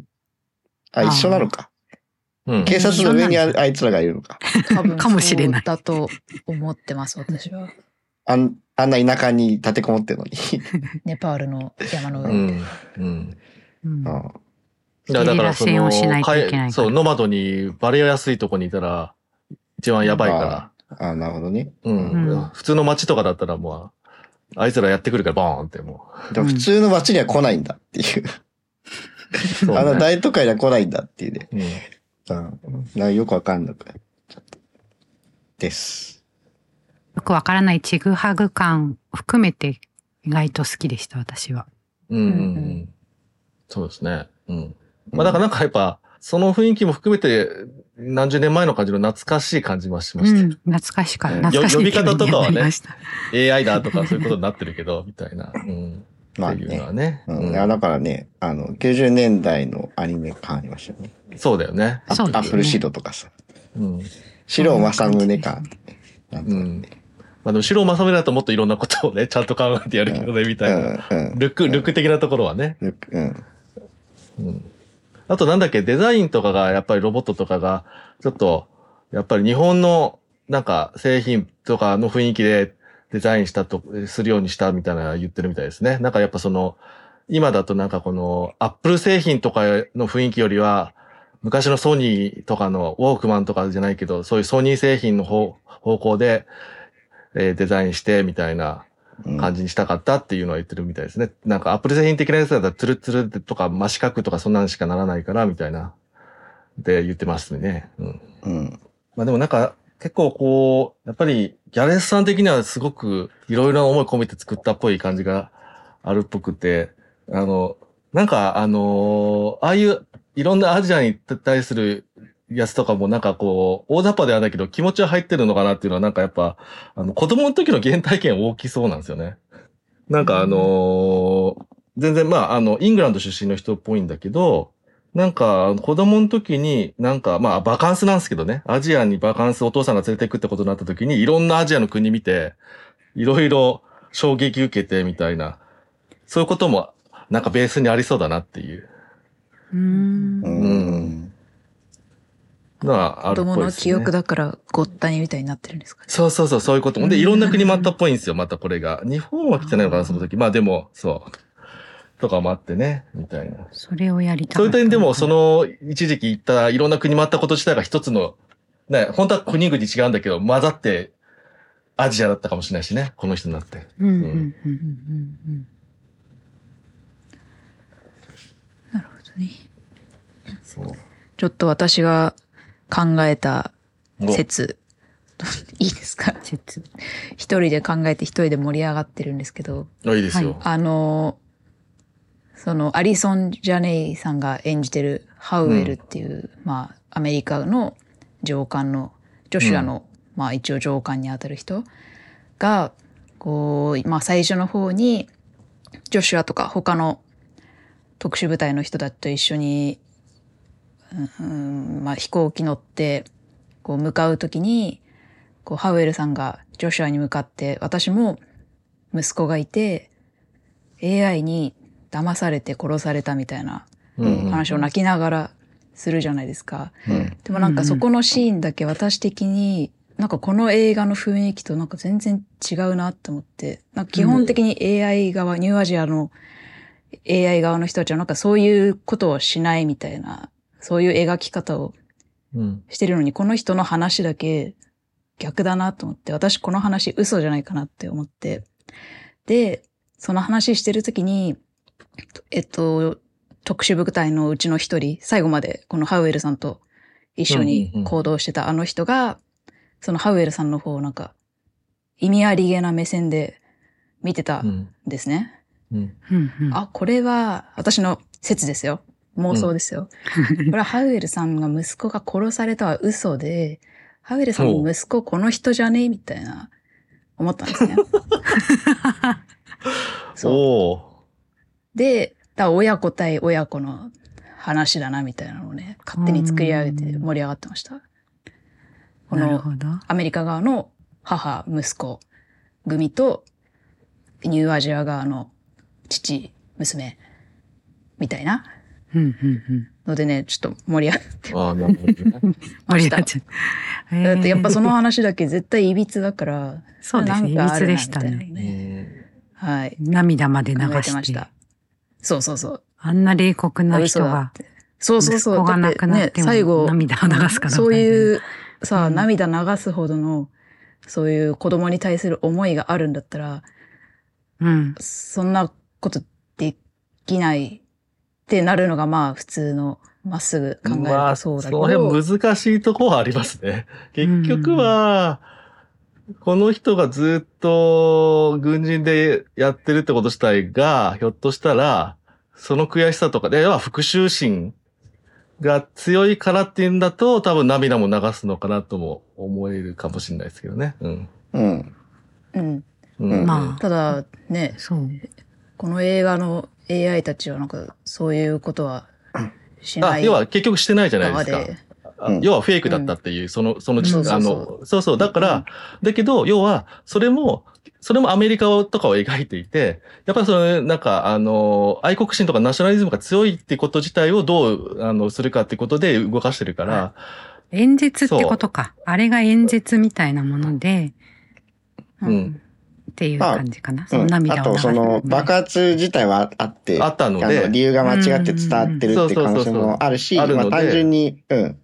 あ、一緒なのか。うん。警察の上にああいつらがいるのか。多分かもしれないだと思ってます、私は。あん、あんな田舎に立てこもってるのに。[LAUGHS] ネパールの山の上。うん。うん。うんうんだからそのゲリラ戦をしないといけないからかそう、ノマドにバレやすいとこにいたら、一番やばいかああ、なるほどね。ら。うん。うん普通の街とかだったらもう、あいつらやってくるからボーンってもでも普通の街には来ないんだっていう。う。そうあのね大都会には来ないんだっていうね。うん。うん。なんかよくわかんなくなっちゃった。です。よくわからないちぐはぐ感含めて意外と好きでした、私は。うんうん。そうですね。うん。まあだからなんかやっぱ、その雰囲気も含めて、何十年前の感じの懐かしい感じもしました。うん、懐かしかうん懐かしいよ呼び方とかはね AI だとかそういうことになってるけど、みたいな。うん。まあっていうのね。はね。うん。うんいやだからね、あの、90年代のアニメ感ありましたよね。そうだよね。アップルシードとかさ。うん。白正宗感。なんとうん。まあでも、白正宗だともっといろんなことをね、ちゃんと考えてやるけどね、みたいな。うん。うん。ルック、ルック的なところはね。ルック、うん。うん。あとなんだっけ、デザインとかが、やっぱりロボットとかが、ちょっと、やっぱり日本の、なんか、製品とかの雰囲気でデザインしたと、するようにしたみたいな言ってるみたいですね。なんかやっぱその、今だとなんかこの、アップル製品とかの雰囲気よりは、昔のソニーとかのウォークマンとかじゃないけど、そういうソニー製品の方方向で、えーデザインしてみたいなうん感じにしたかったっていうのは言ってるみたいですね。なんかアップル製品的なやつだったらツルツルとか真四角とかそんなんしかならないからみたいな。で言ってますね。うん。うん。まあでもなんか結構こう、やっぱりギャレスさん的にはすごくいろいろな思い込めて作ったっぽい感じがあるっぽくて、あの、なんかあのああいういろんなアジアに対するやつとかもなんかこう、大雑把ではないけど気持ちは入ってるのかなっていうのはなんかやっぱ、あの子供の時の原体験大きそうなんですよね。なんかあのー全然まああの、イングランド出身の人っぽいんだけど、なんか、子供の時に、なんか、まあ、バカンスなんですけどね。アジアにバカンスお父さんが連れて行くってことになった時に、いろんなアジアの国見て、いろいろ衝撃受けてみたいな、そういうことも、なんかベースにありそうだなっていううーんう。ん。のはあ子供のるっぽいです、ね。記憶だからごったにみたいになってるんですかね。そうそうそう、そういうこと。ほんで、いろんな国もあったっぽいんですよ、またこれが。日本は来てないのかな、その時。まあでも、そう。とかもあってね、みたいな。それをやりたそうかったいう点でも、その、一時期行ったいろんな国もあったこと自体が一つの、ね、本当は国々違うんだけど、混ざって、アジアだったかもしれないしね、この人になって。うんうんうんうんうんなるほどね。そう。ちょっと私が考えたお説、[LAUGHS] いいですか？うん。説。一人で考えて一人で盛り上がってるんですけど、あいいですよ。あの、そのアリソン・ジャネイさんが演じてるハウエルっていう、まあアメリカの上官の、ジョシュアの、まあ一応上官にあたる人が、こう、まあ最初の方に、ジョシュアとか他の特殊部隊の人たちと一緒に、うん、まあ飛行機乗って、こう向かうときに、こうハウエルさんがジョシュアに向かって、私も息子がいて、AI に騙されて殺されたみたいな話を泣きながらするじゃないですか。うん。でもなんかそこのシーンだけ私的に、なんかこの映画の雰囲気となんか全然違うなって思って、なんか基本的に AI 側、ニューアジアの AI 側の人たちはなんかそういうことをしないみたいな、そういう描き方をうん。してるのに、この人の話だけ逆だなと思って、私この話嘘じゃないかなって思って。で、その話してるときに、えっと、特殊部隊のうちの一人、最後までこのハウエルさんと一緒に行動してたあの人が、そのハウエルさんの方をなんか、意味ありげな目線で見てたうんん。ですね。うん。うんうんあ、これは私の説ですよ。妄想ですよ。[LAUGHS] これはハウエルさんが息子が殺されたは嘘で、ハウエルさんの息子この人じゃね？みたいな、思ったんですね。そう。で、だ親子対親子の話だなみたいなのをね、勝手に作り上げて盛り上がってました。この。アメリカ側の母、息子組と、ニューアジア側の父、娘、みたいなうんうんうん。のでね、ちょっと盛り上がって。ああ、なるほどね。盛り上がっちゃう。へ [LAUGHS] ーだってやっぱその話だけ絶対いびつだから、そうですね。いびつでしたね。はい。涙まで流考えてました。。そうそうそう。あんな冷酷な嘘人が。そうそうそう。息子が亡くなってもだね、最後、涙を流すかどうかそういう、さ、うん涙流すほどの、そういう子供に対する思いがあるんだったら、うん。そんなことできないってなるのがまあ普通のまっすぐ考えるまあ、とそそうのだけど、辺難しいところはありますね。結局は、この人がずっと軍人でやってるってこと自体が、ひょっとしたら、その悔しさとかで、要は復讐心が強いからっていうんだと、多分涙も流すのかなとも思えるかもしれないですけどね。うん。うん。うん。うん、まただね、そう。この映画の AI たちはなんかそういうことはしあ、ない要は結局してないじゃないですか。要はフェイクだったっていう、その、その、うん。そうそうあの、そうそう、だから、だけど、要は、それも、それもアメリカとかを描いていて、やっぱりその、なんか、あの、愛国心とかナショナリズムが強いってこと自体をどう、あの、するかってことで動かしてるから、演説ってことか。あれが演説みたいなもので、うん。っていう感じかな。そのうん、涙を流すあと、その、爆発自体はあって、あったのあでの理由が間違って伝わってるっていう可能性もあるし、あ単純に、うん。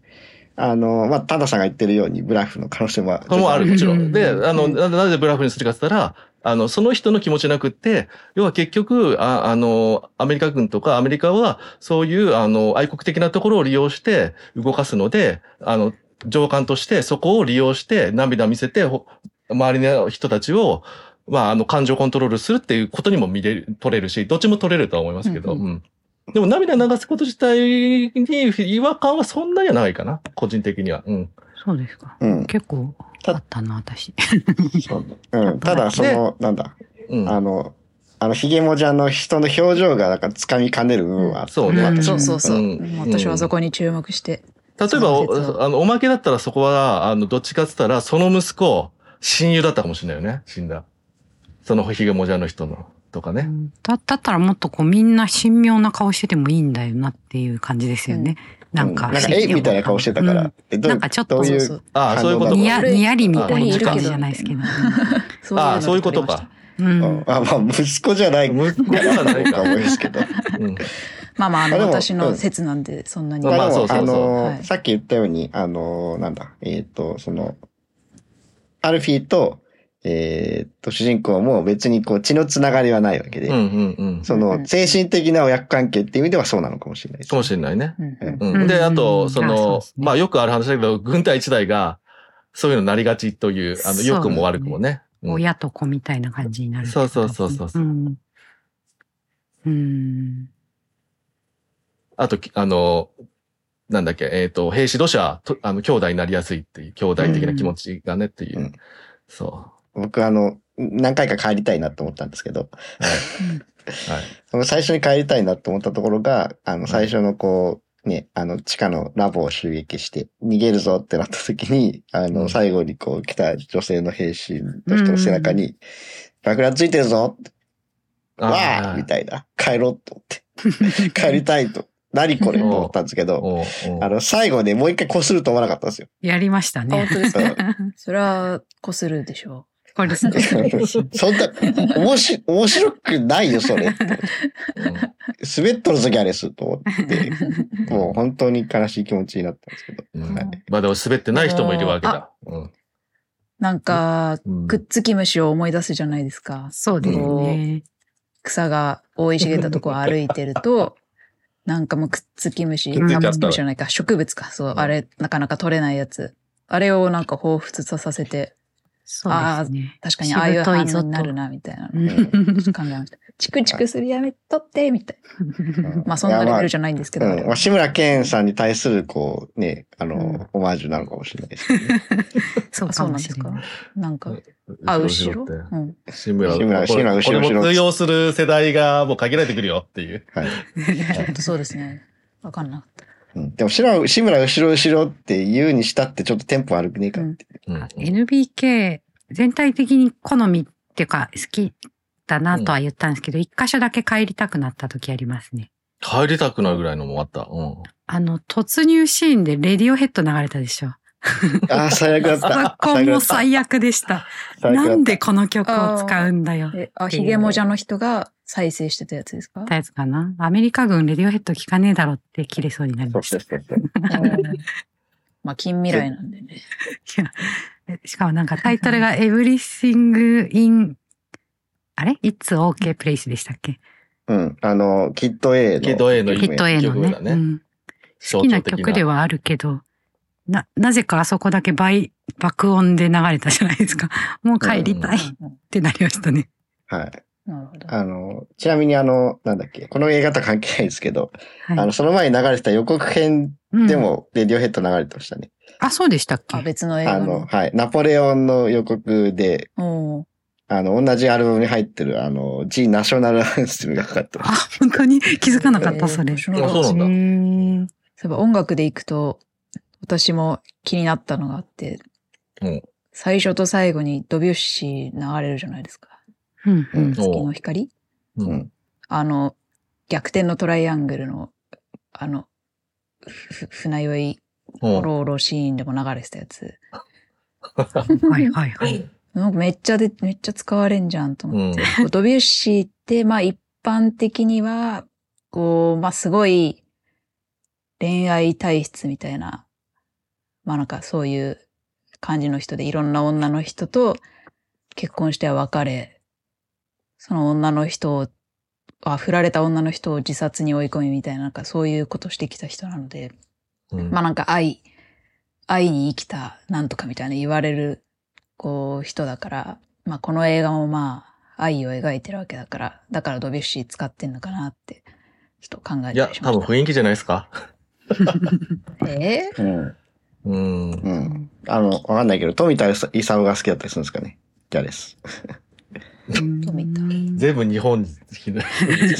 あの、まあ、タダさんが言ってるようにブラフの可能性もある。もある、もちろん。で、うんあの、ななぜブラフにするかって言ったら、あの、その人の気持ちなくって、要は結局、ああの、アメリカ軍とかアメリカは、そういう、あの、愛国的なところを利用して動かすので、あの、上官としてそこを利用して涙見せて、ほ周りの人たちを、まあ、あの、感情コントロールするっていうことにも見れる、取れるし、どっちも取れるとは思いますけど、うんうんでも涙流すこと自体に違和感はそんなにはないかな、個人的には。うん。そうですか。うん。結構あったな、私。そううん。ただ、その、なんだ、うん。あの、あの、ヒゲモジャの人の表情が、なんか、掴みかねる部分はそうねうんそうそうそう。うん私はそこに注目して。例えばあの、おまけだったらそこは、あの、どっちかって言ったら、その息子、親友だったかもしれないよね、死んだ。そのヒゲモジャの人の、とかね。うんだだったらもっとこうみんな神妙な顔しててもいいんだよなっていう感じですよね。なんか、うんなんか、えみたいな顔してたから。うなんかちょっとどういう、そうそうああ、そういうこと？か。にや、にやりみたいな感じじゃないですけど。ああ、そういうことか。うん。あ、まあ、息子じゃない。息子ではないかかもですけど。うん。まあまあ、あの、私の説なんで、そんなに。まあまあでも、あそうそうそうの、はいさっき言ったように、あの、なんだ、えっ、と、その、アルフィーと、えっ、と、主人公も別にこう血のつながりはないわけで、うんうんうん。そうんの精神的な親子関係っていう意味ではそうなのかもしれないです。かもしれないね。うんうんで、あと、そあそうのねまあよくある話だけど、軍隊一台が、そういうのなりがちという、あの、良くも悪くもね。うん親と子みたいな感じになるそうそう。そうそう。うん。うん。あと、きあの、なんだっけ、えっ、と、兵士同士は、とあの、兄弟になりやすいっていう、兄弟的な気持ちがねっていう。うんそ僕あの、何回か帰りたいなと思ったんですけど、う。はい。[LAUGHS] 最初に帰りたいなと思ったところが、あの、最初のこう、ね、あの、地下のラボを襲撃して、逃げるぞってなった時に、あの、うん最後にこう来た女性の兵士の人の背中に、爆弾ついてるぞってわあみたいな。帰ろうと思って。[LAUGHS] 帰りたいと。何これと思ったんですけど、あの、最後ね、もう一回擦ると思わなかったんですよ。やりましたあね本。当ですか？うん [LAUGHS] それは、こするでしょこれですね。[LAUGHS] そんな、おもし、面白くないよ、それ。うん滑っとる時あれす、と思って、もう本当に悲しい気持ちになったんですけど。うんはいまあでも滑ってない人もいるわけだ。うんなんか、うんくっつき虫を思い出すじゃないですか。そうですね。草が生い茂ったとこを歩いてると、なんかもうくっつき虫、じゃないか、植物か。そう、うんあれ、なかなか取れないやつ。あれをなんか彷彿とさせて、そうですね。確かにああいう反応になるな、みたいなうのん考えました。チクチクするやめとって、みたいな。まあそんなレベルじゃないんですけど。うん。まあ、志村けんさんに対する、こう、ね、あの、うんオマージュなのかもしれないですね。[LAUGHS] そうかあそうなんですか？なんか、あ、後ろ。志村、志村志村後ろこれも通用する世代がもう限られてくるよっていう。はい。[LAUGHS] ちょっとそうですね。わかんなかった。うん、でも、志村、志村後ろ後ろって言うにしたってちょっとテンポ悪くねえかって。うん NBK 全体的に好みっていうか好きだなとは言ったんですけど、一箇所だけ帰りたくなった時ありますね。帰りたくなるぐらいのもあった。うん。あの、突入シーンでレディオヘッド流れたでしょ。ああ、最悪だっそた。こも最悪でした。なんでこの曲を使うんだよ。え、あ、ヒゲモジャの人が再生してたやつですか？たやつかな。アメリカ軍レディオヘッド聞かねえだろって切れそうになりそうました。まあ、近未来なんでね。[LAUGHS] しかもなんかタイトルが Everything in あれ ?It's OK Place でしたっけ？うん。あの、キッド A の。キッド A のヒット A のね曲だねうん。好きな曲ではあるけど、な、なぜかあそこだけ倍、爆音で流れたじゃないですか。[LAUGHS] もう帰りたいっうんてなりましたね。はい。なるほど。あの、ちなみにあの、なんだっけ、この映画とは関係ないですけど、はい。あの、その前に流れてた予告編うんで、も、レディオヘッド流れてましたね。あ、そうでしたっけ？あ、別の映画あの、の。はい。ナポレオンの予告で、あの、同じアルバムに入ってる、あの、G ナショナルアンセムがかかってまあす。、本当に？気づかなかった、それ。えーそうなんだそういえば音楽で行くと、私も気になったのがあって、うん最初と最後にドビュッシー流れるじゃないですか。うんうん。月の光？う。うんん。あの、逆転のトライアングルの、あの、ふ船酔い、うんオロオロシーンでも流れてたやつ。[LAUGHS] はいはいはい。なんかめっちゃで、めっちゃ使われんじゃんと思って。こうドビュッシーって、まあ一般的には、こう、まあすごい恋愛体質みたいな、まあなんかそういう感じの人でいろんな女の人と結婚しては別れ、その女の人を、あ、振られた女の人を自殺に追い込みみたいな、なんかそういうことしてきた人なので、うんまあなんか愛、愛に生きたなんとかみたいな言われる、こう人だから、まあこの映画もまあ愛を描いてるわけだから、だからドビュッシー使ってんのかなって、ちょっと考えいやたりし、ました。多分雰囲気じゃないですか。[LAUGHS] [LAUGHS] えうん。うん。うん。あの、わかんないけど、富田勲が好きだったりするんですかね。じゃあです。うん富田全部日本好きな。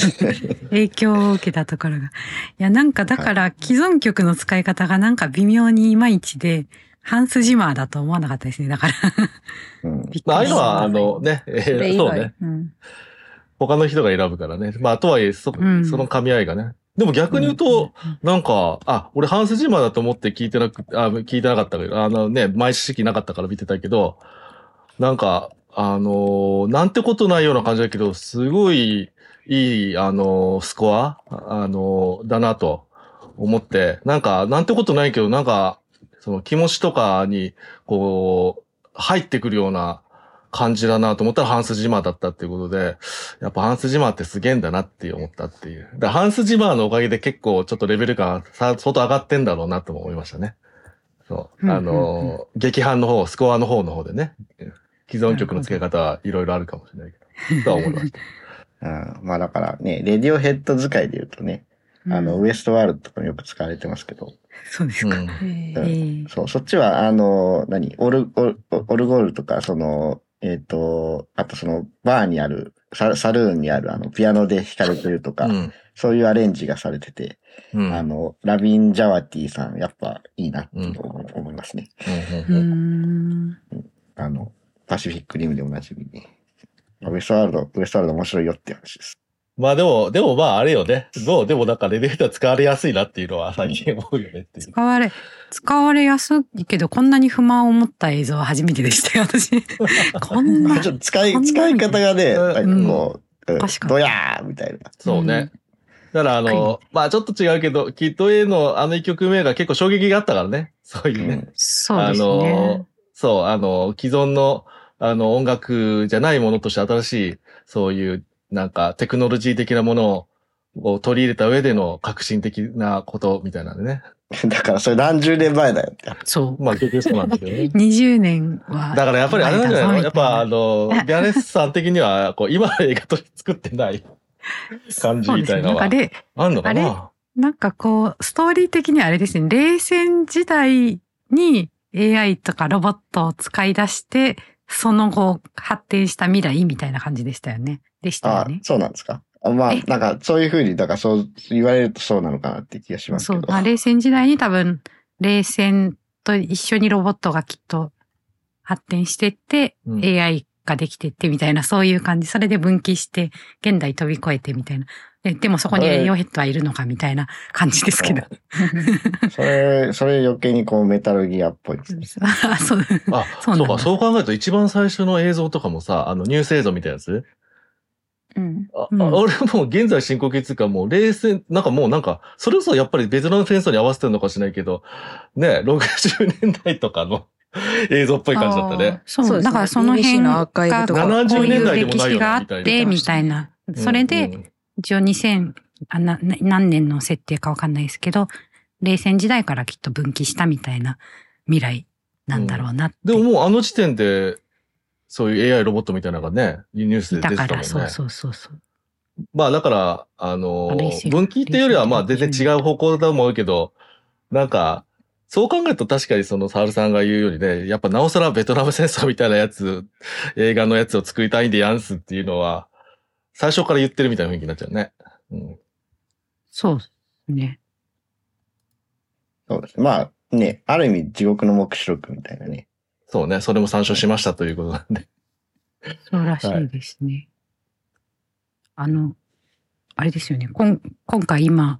[LAUGHS] 影響を受けたところが。いや、なんかだから既存曲の使い方がなんか微妙にいまいちで、ハンスジマーだと思わなかったですね。だから。うん。[LAUGHS] まあ、ああいうのは、あのね、え。ーそうね。うん。他の人が選ぶからね。まあ、とはいえ、そ、うんその噛み合いがね。でも逆に言うと、なんか、あ、俺ハンスジマーだと思って聞いてなく、あ、聞いてなかったけど、あのね、前知識なかったから見てたけど、なんか、あのーなんてことないような感じだけど、すごいいい、あのースコア、あのーだなと思って、なんか、なんてことないけど、なんか、その気持ちとかに、こう、入ってくるような感じだなと思ったらハンスジマーだったっていうことで、やっぱハンスジマーってすげえんだなって思ったっていう。だからハンスジマーのおかげで結構ちょっとレベル感さ相当上がってんだろうなとも思いましたね。そう。うんあのー、劇版の方、スコアの方の方でね。既存曲の付け方はいろいろあるかもしれないけど。[LAUGHS] とは思いました。うん、まあだからね、レディオヘッド使いで言うとね、あの、うんウエストワールドとかもよく使われてますけど、そうですか。うん。そう、そっちは、あの、何、オル、オルオルゴールとか、その、えっ、と、あとその、バーにある、ササルーンにある、あの、ピアノで弾かれてるとか、うん。そういうアレンジがされてて、うん。あの、ラビン・ジャワティさん、やっぱいいなって思いますね。あの、パシフィックリムでおなじみに。ウエストワールド、ウエストワールド面白いよって話です。まあでも、でもまああれよね。どうでもなんかレベルは使われやすいなっていうのは最近思うよねっていう。使われ、使われやすいけど、こんなに不満を持った映像は初めてでしたよ、私。[LAUGHS] こんな。ちょっと使い、使い方がね、うんなんかこう、うん確かにどやーみたいな。そうね。だからあの、まあちょっと違うけど、キッド A のあの一曲目が結構衝撃があったからね。そういうね。そうですあのね。、そう、あの、既存の、あの、音楽じゃないものとして新しい、そういう、なんか、テクノロジー的なものを取り入れた上での革新的なことみたいなんでね。[LAUGHS] だからそれ何十年前だよって。そう。まあ結局そうなんだけどね。[LAUGHS] 20年は。だからやっぱりあれなんじゃないの？やっぱあの、あビアレスさん的には、こう、今の映画として作ってない [LAUGHS] 感じみたいなのはねなんかで、あんのかな？なんかこう、ストーリー的にはあれですね、冷戦時代に AI とかロボットを使い出して、その後発展した未来みたいな感じでしたよね。でしたよあね。そうなんですかあまあえ、なんかそういうふうに、だからそう言われるとそうなのかなって気がしますけど。。そうまあ、冷戦時代に多分、冷戦と一緒にロボットがきっと発展してって、うん AI ができてってみたいな、そういう感じ。それで分岐して、現代飛び越えてみたいな。ででもそこにはいレイオヘッドはいるのかみたいな感じですけど。[LAUGHS] それ、それ余計にこうメタルギアっぽいですね。あそう。あ、[LAUGHS] そううか、そう考えると一番最初の映像とかもさ、あの、ニュース映像みたいなやつ？うん。あ、うんあ俺もう現在進行形っていうかもう冷戦、なんかもうなんか、それこそやっぱりベトナム戦争に合わせてるのかしれないけど、ね、60年代とかの [LAUGHS] 映像っぽい感じだったね。そうだからその辺がこブとかう70いう年代でも歴ないよ史があっみたいなて、みたいな。それで、うんうん一応2000、あなな何年の設定かわかんないですけど、冷戦時代からきっと分岐したみたいな未来なんだろうなって。でももうあの時点で、そういう AI ロボットみたいなのがね、ニュースで出だてたもんね。から、そうそうそうそう。まあだから、あの分岐っていうよりはまあ全然違う方向だと思うけど、なんか、そう考えると確かにそのサールさんが言うよりね、やっぱなおさらベトナム戦争みたいなやつ、映画のやつを作りたいんでやんすっていうのは、最初から言ってるみたいな雰囲気になっちゃうね。うん。そうですね。そうです。まあね、ある意味地獄の目視録みたいなね。そうね、それも参照しましたということなんで。そうらしいですね。あの、あれですよね。こん今回今、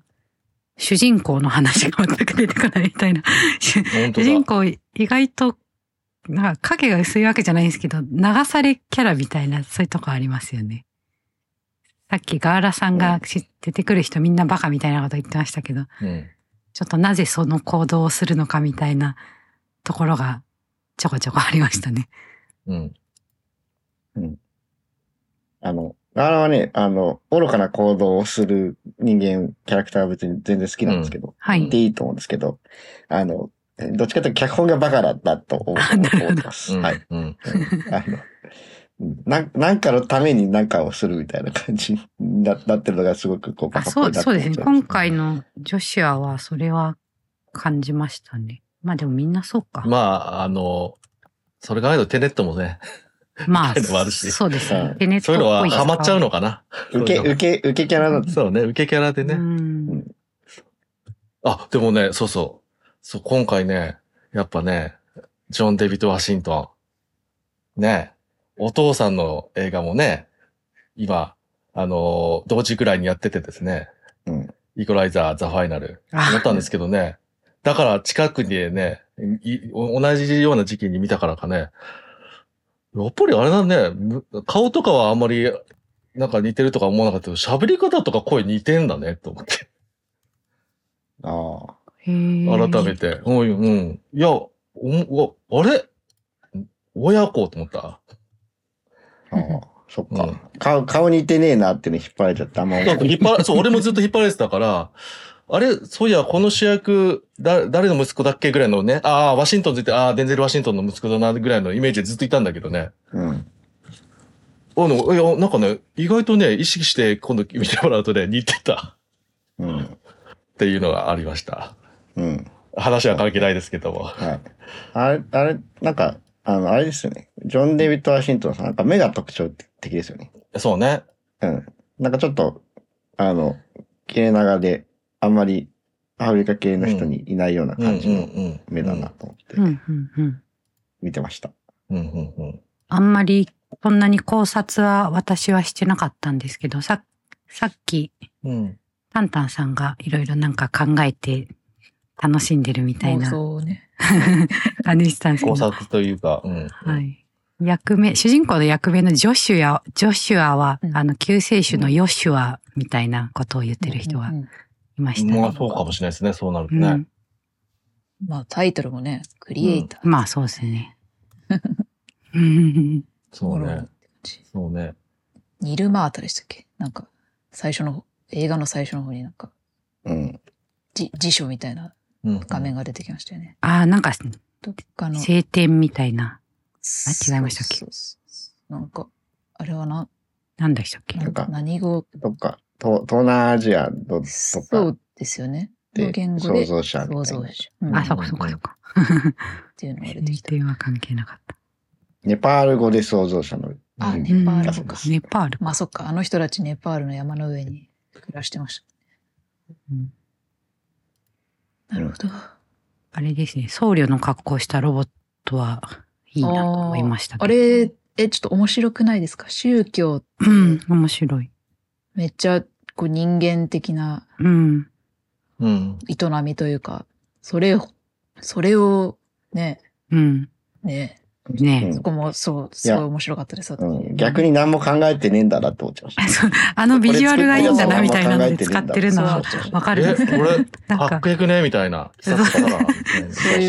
主人公の話が全く出てこないみたいな。主本当主人だ。公意外となんか影が薄いわけじゃないんですけど、流されキャラみたいな、そういうとこありますよね。さっきガーラさんがし出てくる人みんなバカみたいなこと言ってましたけど、うん。ちょっとなぜその行動をするのかみたいなところがちょこちょこありましたね。うん。あの、ガーラはね、あの、愚かな行動をする人間、キャラクターは別に全然好きなんですけど、はい。でいいと思うんですけど、あの、どっちかというと脚本がバカだったと思ってます。うん。はい。うん。うんあの、なんなんかのために何かをするみたいな感じにななってるのがすごくこうバあそう、そうですね。今回のジョシュアはそれは感じましたね。まあでもみんなそうか。まあ、あの、それがないとテネットもね、まあ、あるしそうですね。うんでネットそういうのはハマっちゃうのかな？受け、受け、受けキャラなんです。そうね、受けキャラでね。うんあ、でもね、そうそう。そう、今回ね、やっぱね、ジョン・デビッド・ワシントン。ね、お父さんの映画もね、今、あのー同時ぐらいにやっててですね、うん。イコライザー・ザ・ファイナル。あ思ったんですけどね、だから近くにね、い同じような時期に見たからかね、やっぱりあれだね、む顔とかはあんまり、なんか似てるとか思わなかったけど、喋り方とか声似てんだね、と思って。ああ。改めて。うん、うん。いや、おおあれ？親子と思った？ああ、そっか、うん顔、顔似てねえなってね、引っ張られちゃって、あんま思なんか引っ張ら、そう、俺もずっと引っ張られてたから、あれ、そういや、この主役、だ、誰の息子だっけぐらいのね、ああ、ワシントンついて、ああ、デンゼル・ワシントンの息子だな、ぐらいのイメージでずっといたんだけどね。うん。あの、いや、なんかね、意外とね、意識して今度見てもらうとね、似てたうん。っていうのがありました。うん。話は関係ないですけども。はい。あれ、あれ、なんか、あの、あれですよね。ジョン・デビッド・ワシントンさん、なんか目が特徴的ですよね。そうね。うん。なんかちょっと、あの、切れ長で、あんまりアフリカ系の人にいないような感じのん目だなと思ってうんうんうん。見てました。うんうんうん。あんまりそんなに考察は私はしてなかったんですけど、さ、さっき、うん。タンタンさんがいろいろなんか考えて楽しんでるみたいなそうね。[LAUGHS] 感じしたんですけ考ど。察というか、うん。はい。役名、主人公の役名のジョシュア、ジョシュアは、うんあの、救世主のヨシュアみたいなことを言ってる人がうんうんいましたね。まあそうかもしれないですね、そうなるとね。うんまあタイトルもね、クリエイター。まあそうですね。うんそうねそうね。ニルマータでしたっけ？なんか、最初の、映画の最初の方になんか、うん。じ辞書みたいなうん。画面が出てきましたよね。ああ、なんか、どっかの。晴天みたいな、違いましたっけ？そうそうそうなんか、あれはな、なんでしたっけ？なんか何語、どっか、東東南アジアどとそかうですよね。での言語創で造者みたいな。創造者。うんあ、っそっかそっかそっか。ていうのが出てきた。晴天は関係なかった。ネパール語で創造者の。あうんネパール語うんか。ネパール。まあそっか、あの人たちネパールの山の上に暮らしてました。うんなるほど。あれですね、僧侶の格好をしたロボットはいいなと思いましたけど。あれ、え、ちょっと面白くないですか？宗教、うん、面白い。めっちゃこう人間的なうん。うん。営みというか、それを、それを、ね、うん。ね、ねそこもそう、すごい面白かったです。うん、逆に何も考えてねえんだなって思っちゃいました。あのビジュアルがいいんだなみたいなので使ってるのはわかるえ、んですこれ、[LAUGHS] かかっこよくねみたいな。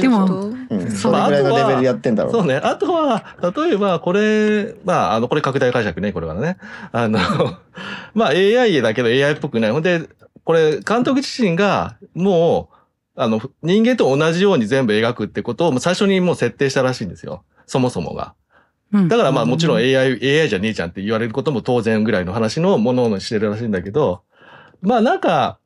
でもん、そぐらいのレベルでやってんだろうそうね。あとは、例えば、これ、まあ、あの、これ拡大解釈ね、これはね。あの、[LAUGHS] まあ、AI だけど AI っぽくない。ほんで、これ、監督自身が、もう、あの、人間と同じように全部描くってことを、もう最初にもう設定したらしいんですよ。そもそもが。うんだからまあもちろん AI、AI じゃねえじゃんって言われることも当然ぐらいの話のものにしてるらしいんだけど、まあなんか、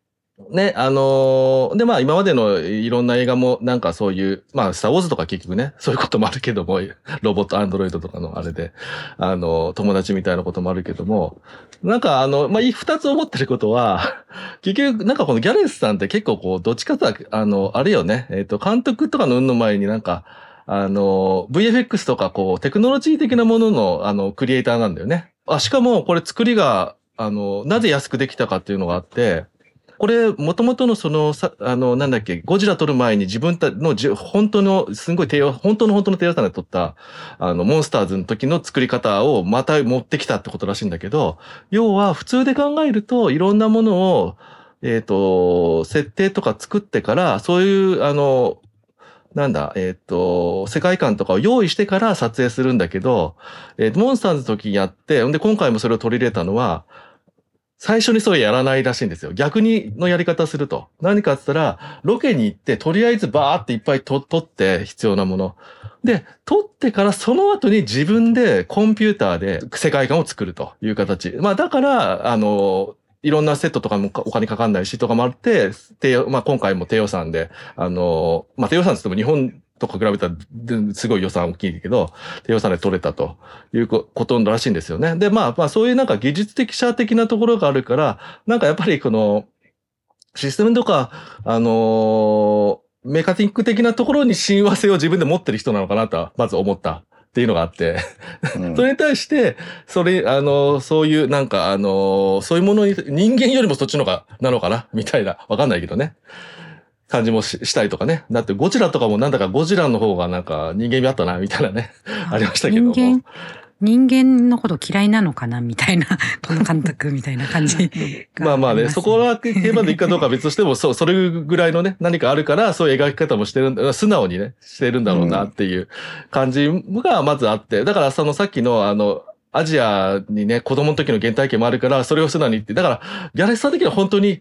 ね、あのーでまあ今までのいろんな映画もなんかそういう、まあスターウォーズとか結局ね、そういうこともあるけども、ロボット、アンドロイドとかのあれで、あの、友達みたいなこともあるけども、なんかあの、まあ二つ思ってることは、[LAUGHS] 結局なんかこのギャレスさんって結構こう、どっちかというと、あの、あれよね、えっ、と、監督とかの運の前になんか、あの、VFX とかこう、テクノロジー的なものの、あの、クリエイターなんだよね。あ、しかもこれ作りが、あの、なぜ安くできたかっていうのがあって、これ、もともとのその、さ、あの、なんだっけ、ゴジラ撮る前に自分たのじ、本当の、すごい低予、本当の本当の低予算で撮った、あの、モンスターズの時の作り方をまた持ってきたってことらしいんだけど、要は普通で考えると、いろんなものを、えっ、と、設定とか作ってから、そういう、あの、なんだ、えっ、と、世界観とかを用意してから撮影するんだけど、えっーモンスターズの時にやって、んで、今回もそれを取り入れたのは、最初にそれやらないらしいんですよ。逆にのやり方すると。何かって言ったら、ロケに行って、とりあえずバーっていっぱい撮って必要なもの。で、撮ってからその後に自分でコンピューターで世界観を作るという形。まあだから、あの、いろんなセットとかもお金かかんないしとかもあって、低まあ今回も低予算で、あの、まあ低予算って言っても日本とか比べたらすごい予算大きいけど、低予算で取れたということらしいんですよね。で、まあまあそういうなんか技術的者的なところがあるから、なんかやっぱりこの、システムとか、あのメカティック的なところに親和性を自分で持ってる人なのかなとは、まず思ったっていうのがあって。うんそれに対して、それ、あの、そういう、なんか、あの、そういうものに、人間よりもそっちのが、なのかな？みたいな、わかんないけどね。感じもししたりとかね。だってゴジラとかもなんだかゴジラの方がなんか人間味あったな、みたいなね。ありましたけども人間、のこと嫌いなのかなみたいな、[LAUGHS] この監督みたいな感じが [LAUGHS] まあまあね、そこは競馬でいくかどうかは別としても、そう、それぐらいのね、[LAUGHS] 何かあるから、そういう描き方もしてるんだ、素直にね、してるんだろうなっていう感じがまずあって、だからそのさっきのあの、アジアにね、子供の時の原体験もあるから、それを素直に言って、だから、ギャラリスト的には本当に、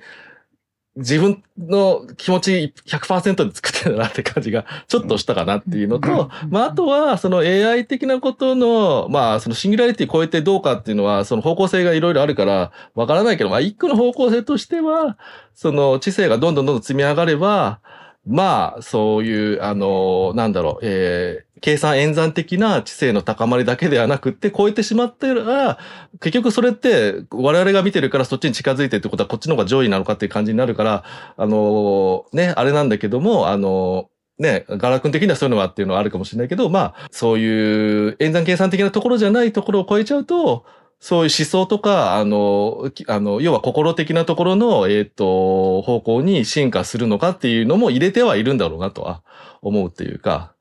自分の気持ち100%で作ってるなって感じがちょっとしたかなっていうのと、まああとはその AI 的なことの、まあそのシンギュラリティ超えてどうかっていうのはその方向性がいろいろあるからわからないけど、まあ一個の方向性としては、その知性がどんどんどんどん積み上がれば、まあそういう、あの、なんだろう、えー計算演算的な知性の高まりだけではなくって、超えてしまってるら、結局それって、我々が見てるからそっちに近づいてってことはこっちの方が上位なのかっていう感じになるから、あのね、あれなんだけども、あのね、ガラ君的にはそういうのはっていうのはあるかもしれないけど、まあ、そういう演算計算的なところじゃないところを超えちゃうと、そういう思想とか、あの、あの、要は心的なところの、えっ、と、方向に進化するのかっていうのも入れてはいるんだろうなとは思うっていうか、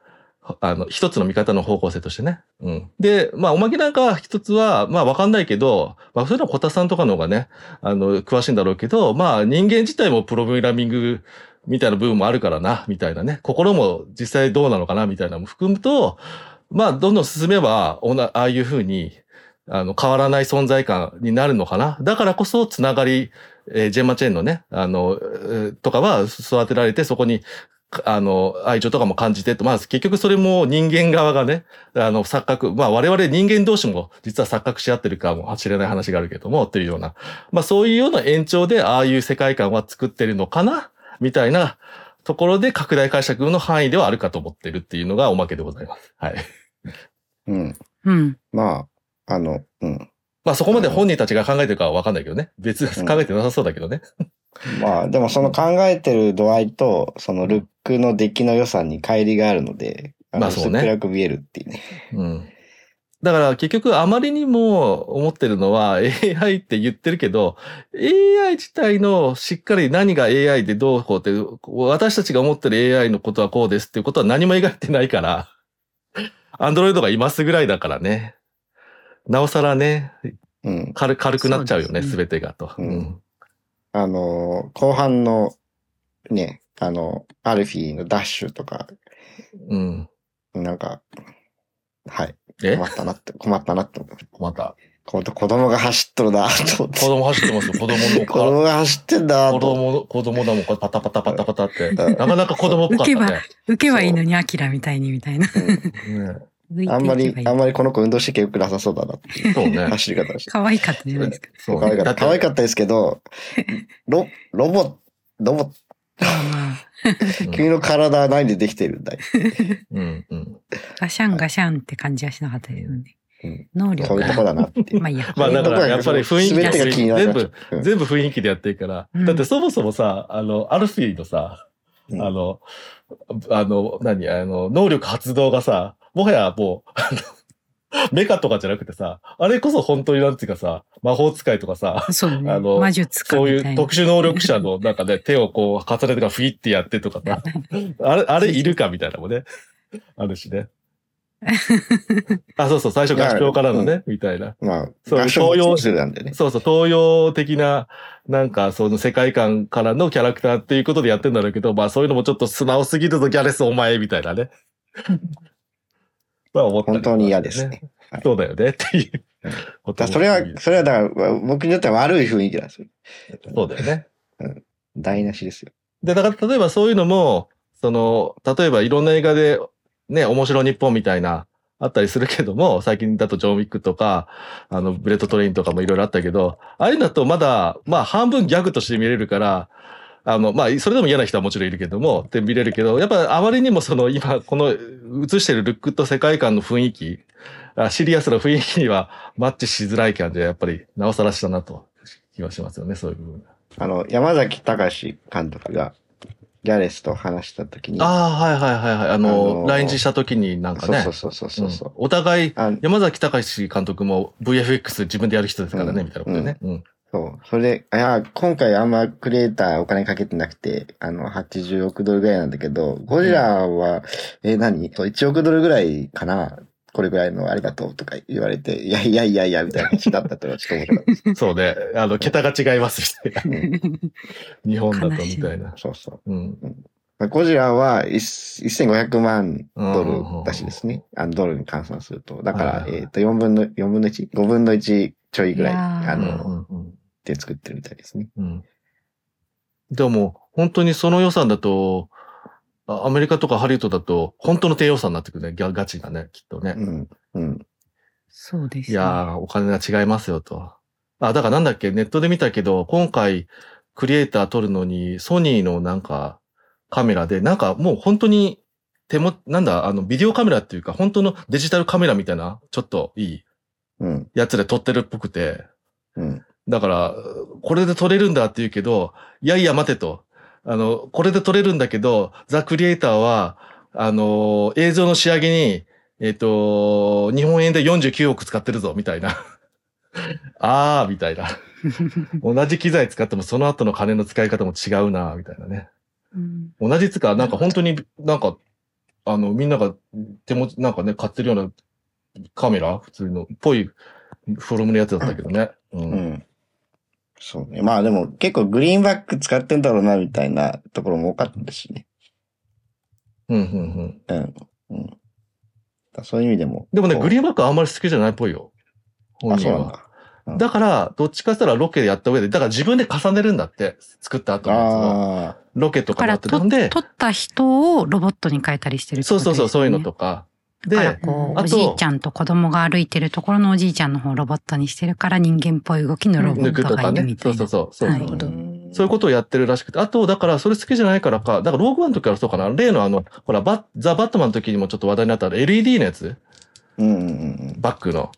あの、一つの見方の方向性としてね。うん。で、まあ、おまけなんかは一つは、まあ、わかんないけど、まあ、それは小田さんとかの方がね、あの、詳しいんだろうけど、まあ、人間自体もプログラミングみたいな部分もあるからな、みたいなね。心も実際どうなのかな、みたいなのも含むと、まあ、どんどん進めば、おなああいうふうに、あの、変わらない存在感になるのかな。だからこそ、つながり、えージェンマチェーンのね、あの、えーとかは育てられて、そこに、あの、愛情とかも感じてと、まあ結局それも人間側がね、あの、錯覚、まあ我々人間同士も実は錯覚し合ってるかもしれない話があるけども、っていうような、まあそういうような延長でああいう世界観は作ってるのかなみたいなところで拡大解釈の範囲ではあるかと思ってるっていうのがおまけでございます。はい。うん。うん。まあ、あの、うん。まあそこまで本人たちが考えてるかはわかんないけどね。別に考えてなさそうだけどね。まあ、でもその考えてる度合いと、そのルックの出来の良さに乖離があるので、まあそうね薄っぺらく見えるっていうね。うん。だから結局あまりにも思ってるのは [LAUGHS] AI って言ってるけど、AI 自体のしっかり何が AI でどうこうって、私たちが思ってる AI のことはこうですっていうことは何も描いてないから、[LAUGHS] アンドロイドがいますぐらいだからね。なおさらね、うん。軽軽くなっちゃうよね、すすべてがと。うんうんあの、後半の、ね、あの、アルフィーのダッシュとか、うん。なんか、はい。え？困ったなって、困ったなって思う。また。こ子供が走っとるなと思って。子供走ってますよ、子供の子供が走ってんだ子と思供の、子供だもん、これパタパタパタパタって。うんなかなか子供っぽかった受けね。受けはいいのに、アキラみたいにみたいな。って。うんあんまりあんまりこの子運動してけよくなさそうだなっていうそうね。走り方をして。可愛かったじゃないですか。そう可愛かった。可愛かったですけど、[LAUGHS] ロ、ロボ、ロボ、君の体は何でできてるんだいうんうん。ガシャンガシャンって感じはしなかったですよね。うん能力がこういうとこだなって。まあいいや。まあだからやっぱり雰囲気が気になる全部、うん全部雰囲気でやってるから。うんだってそもそもさ、あの、アルフィーのさ、うんあの、あの、何あの、能力発動がさ、もはやもう、あのメカとかじゃなくてさ、あれこそ本当になんていうかさ、魔法使いとかさ、そうね。あの魔術かそうみたいな。いう特殊能力者のなんかね、[LAUGHS] 手をこう重ねてからフィッてやってとかさ、[LAUGHS] あれ、あれいるかみたいなのもね、あるしね。[LAUGHS] あ、そうそう、最初合唱からのね、みたいな。まあ、そう東洋。そうそう、東洋的な、なんか、その世界観からのキャラクターっていうことでやってんだろうけど、まあそういうのもちょっと素直すぎるぞ、ギャレスお前、みたいなね。まあ思ったり本当に嫌ですね。はいそうだよね、っていうこともだそれは、それはだから、僕にとっては悪い雰囲気なんですよ。そうだよね。台無しですよ。で、だから例えばそういうのも、その、例えばいろんな映画で、ね、面白日本みたいな、あったりするけども、最近だとジョン・ウィックとか、あの、ブレット・トレインとかもいろいろあったけど、ああいうのだとまだ、まあ半分ギャグとして見れるから、あの、まあ、それでも嫌な人はもちろんいるけども、って見れるけど、やっぱあまりにもその今、この映してるルックと世界観の雰囲気、あシリアスな雰囲気にはマッチしづらい感じはやっぱりなおさらしたなと気はしますよね、そういう部分。あの、山崎貴監督が、ギャレスと話したときに、ああ、はいはいはいはい。あの、あのー来日した時になんかね。そうそうそうそうそううんお互い、あ山崎貴監督も VFX 自分でやる人ですからね、うんみたいなことでね。うん。そう。それで、いや、今回あんまクリエイターお金かけてなくて、あの、80億ドルぐらいなんだけど、ゴジラは、え、何？そう ?1 億ドルぐらいかな？これぐらいのありがとうとか言われて、いやいやいやいや、みたいな話だったってのはちょっと面白かった。[LAUGHS] そうね。あの、桁が違いますみたいな。うん日本だとみたいな。そうそう。うん。まあゴジラは一1500万ドルだしですね。あの、ドルに換算すると。だから、えっと、4分の、4分の 1?5 分の1ちょいぐらい、あうんの、うんで作ってるみたいですね。うん。でも、本当にその予算だと、あアメリカとかハリウッドだと、本当の低予算になってくるね。ギャガチがね、きっとね。うん。うん。そうです、いやー、お金が違いますよと。あ、だからなんだっけ、ネットで見たけど、今回、クリエイター撮るのに、ソニーのなんか、カメラで、なんかもう本当に、手も、なんだ、あの、ビデオカメラっていうか、本当のデジタルカメラみたいな、ちょっといいうん。やつで撮ってるっぽくて、うん。だから、これで撮れるんだって言うけど、いやいや待てと。あの、これで撮れるんだけど、ザ・クリエイターは、あの、映像の仕上げに、えっ、と、日本円で49億使ってるぞ、みたいな。[LAUGHS] あー、みたいな。同じ機材使ってもその後の金の使い方も違うな、みたいなね。うん同じつか、なんか本当になんか、あの、みんなが手持ち、なんかね、買ってるようなカメラ普通の、ぽいフォルムのやつだったけどね。う。うんん。そうね。まあでも結構グリーンバック使ってんだろうな、みたいなところも多かったですしね。うん、うん、うん。うん。そういう意味でも。でもね、グリーンバックはあんまり好きじゃないっぽいよ。本あ、人は。そうなんだ。うんだから、どっちかしたらロケでやった上で、だから自分で重ねるんだって、作った後のやつを。あロケとだからかだって。なんで、撮った人をロボットに変えたりしてるってことそうそうそう、そういうのか。とか。だからで、こう、あとおじいちゃんと子供が歩いてるところのおじいちゃんの方をロボットにしてるから人間っぽい動きのロボットが抜くとかねいるみ。たそそういうな。そう。そうはいそうあ。うんそういうことをやってるらしくて。あと、だから、それ好きじゃないからか、だから、ローグワンの時からそうかな。例のあの、ほら、バッザ・バットマンの時にもちょっと話題になった LED のやつ？うんバックの。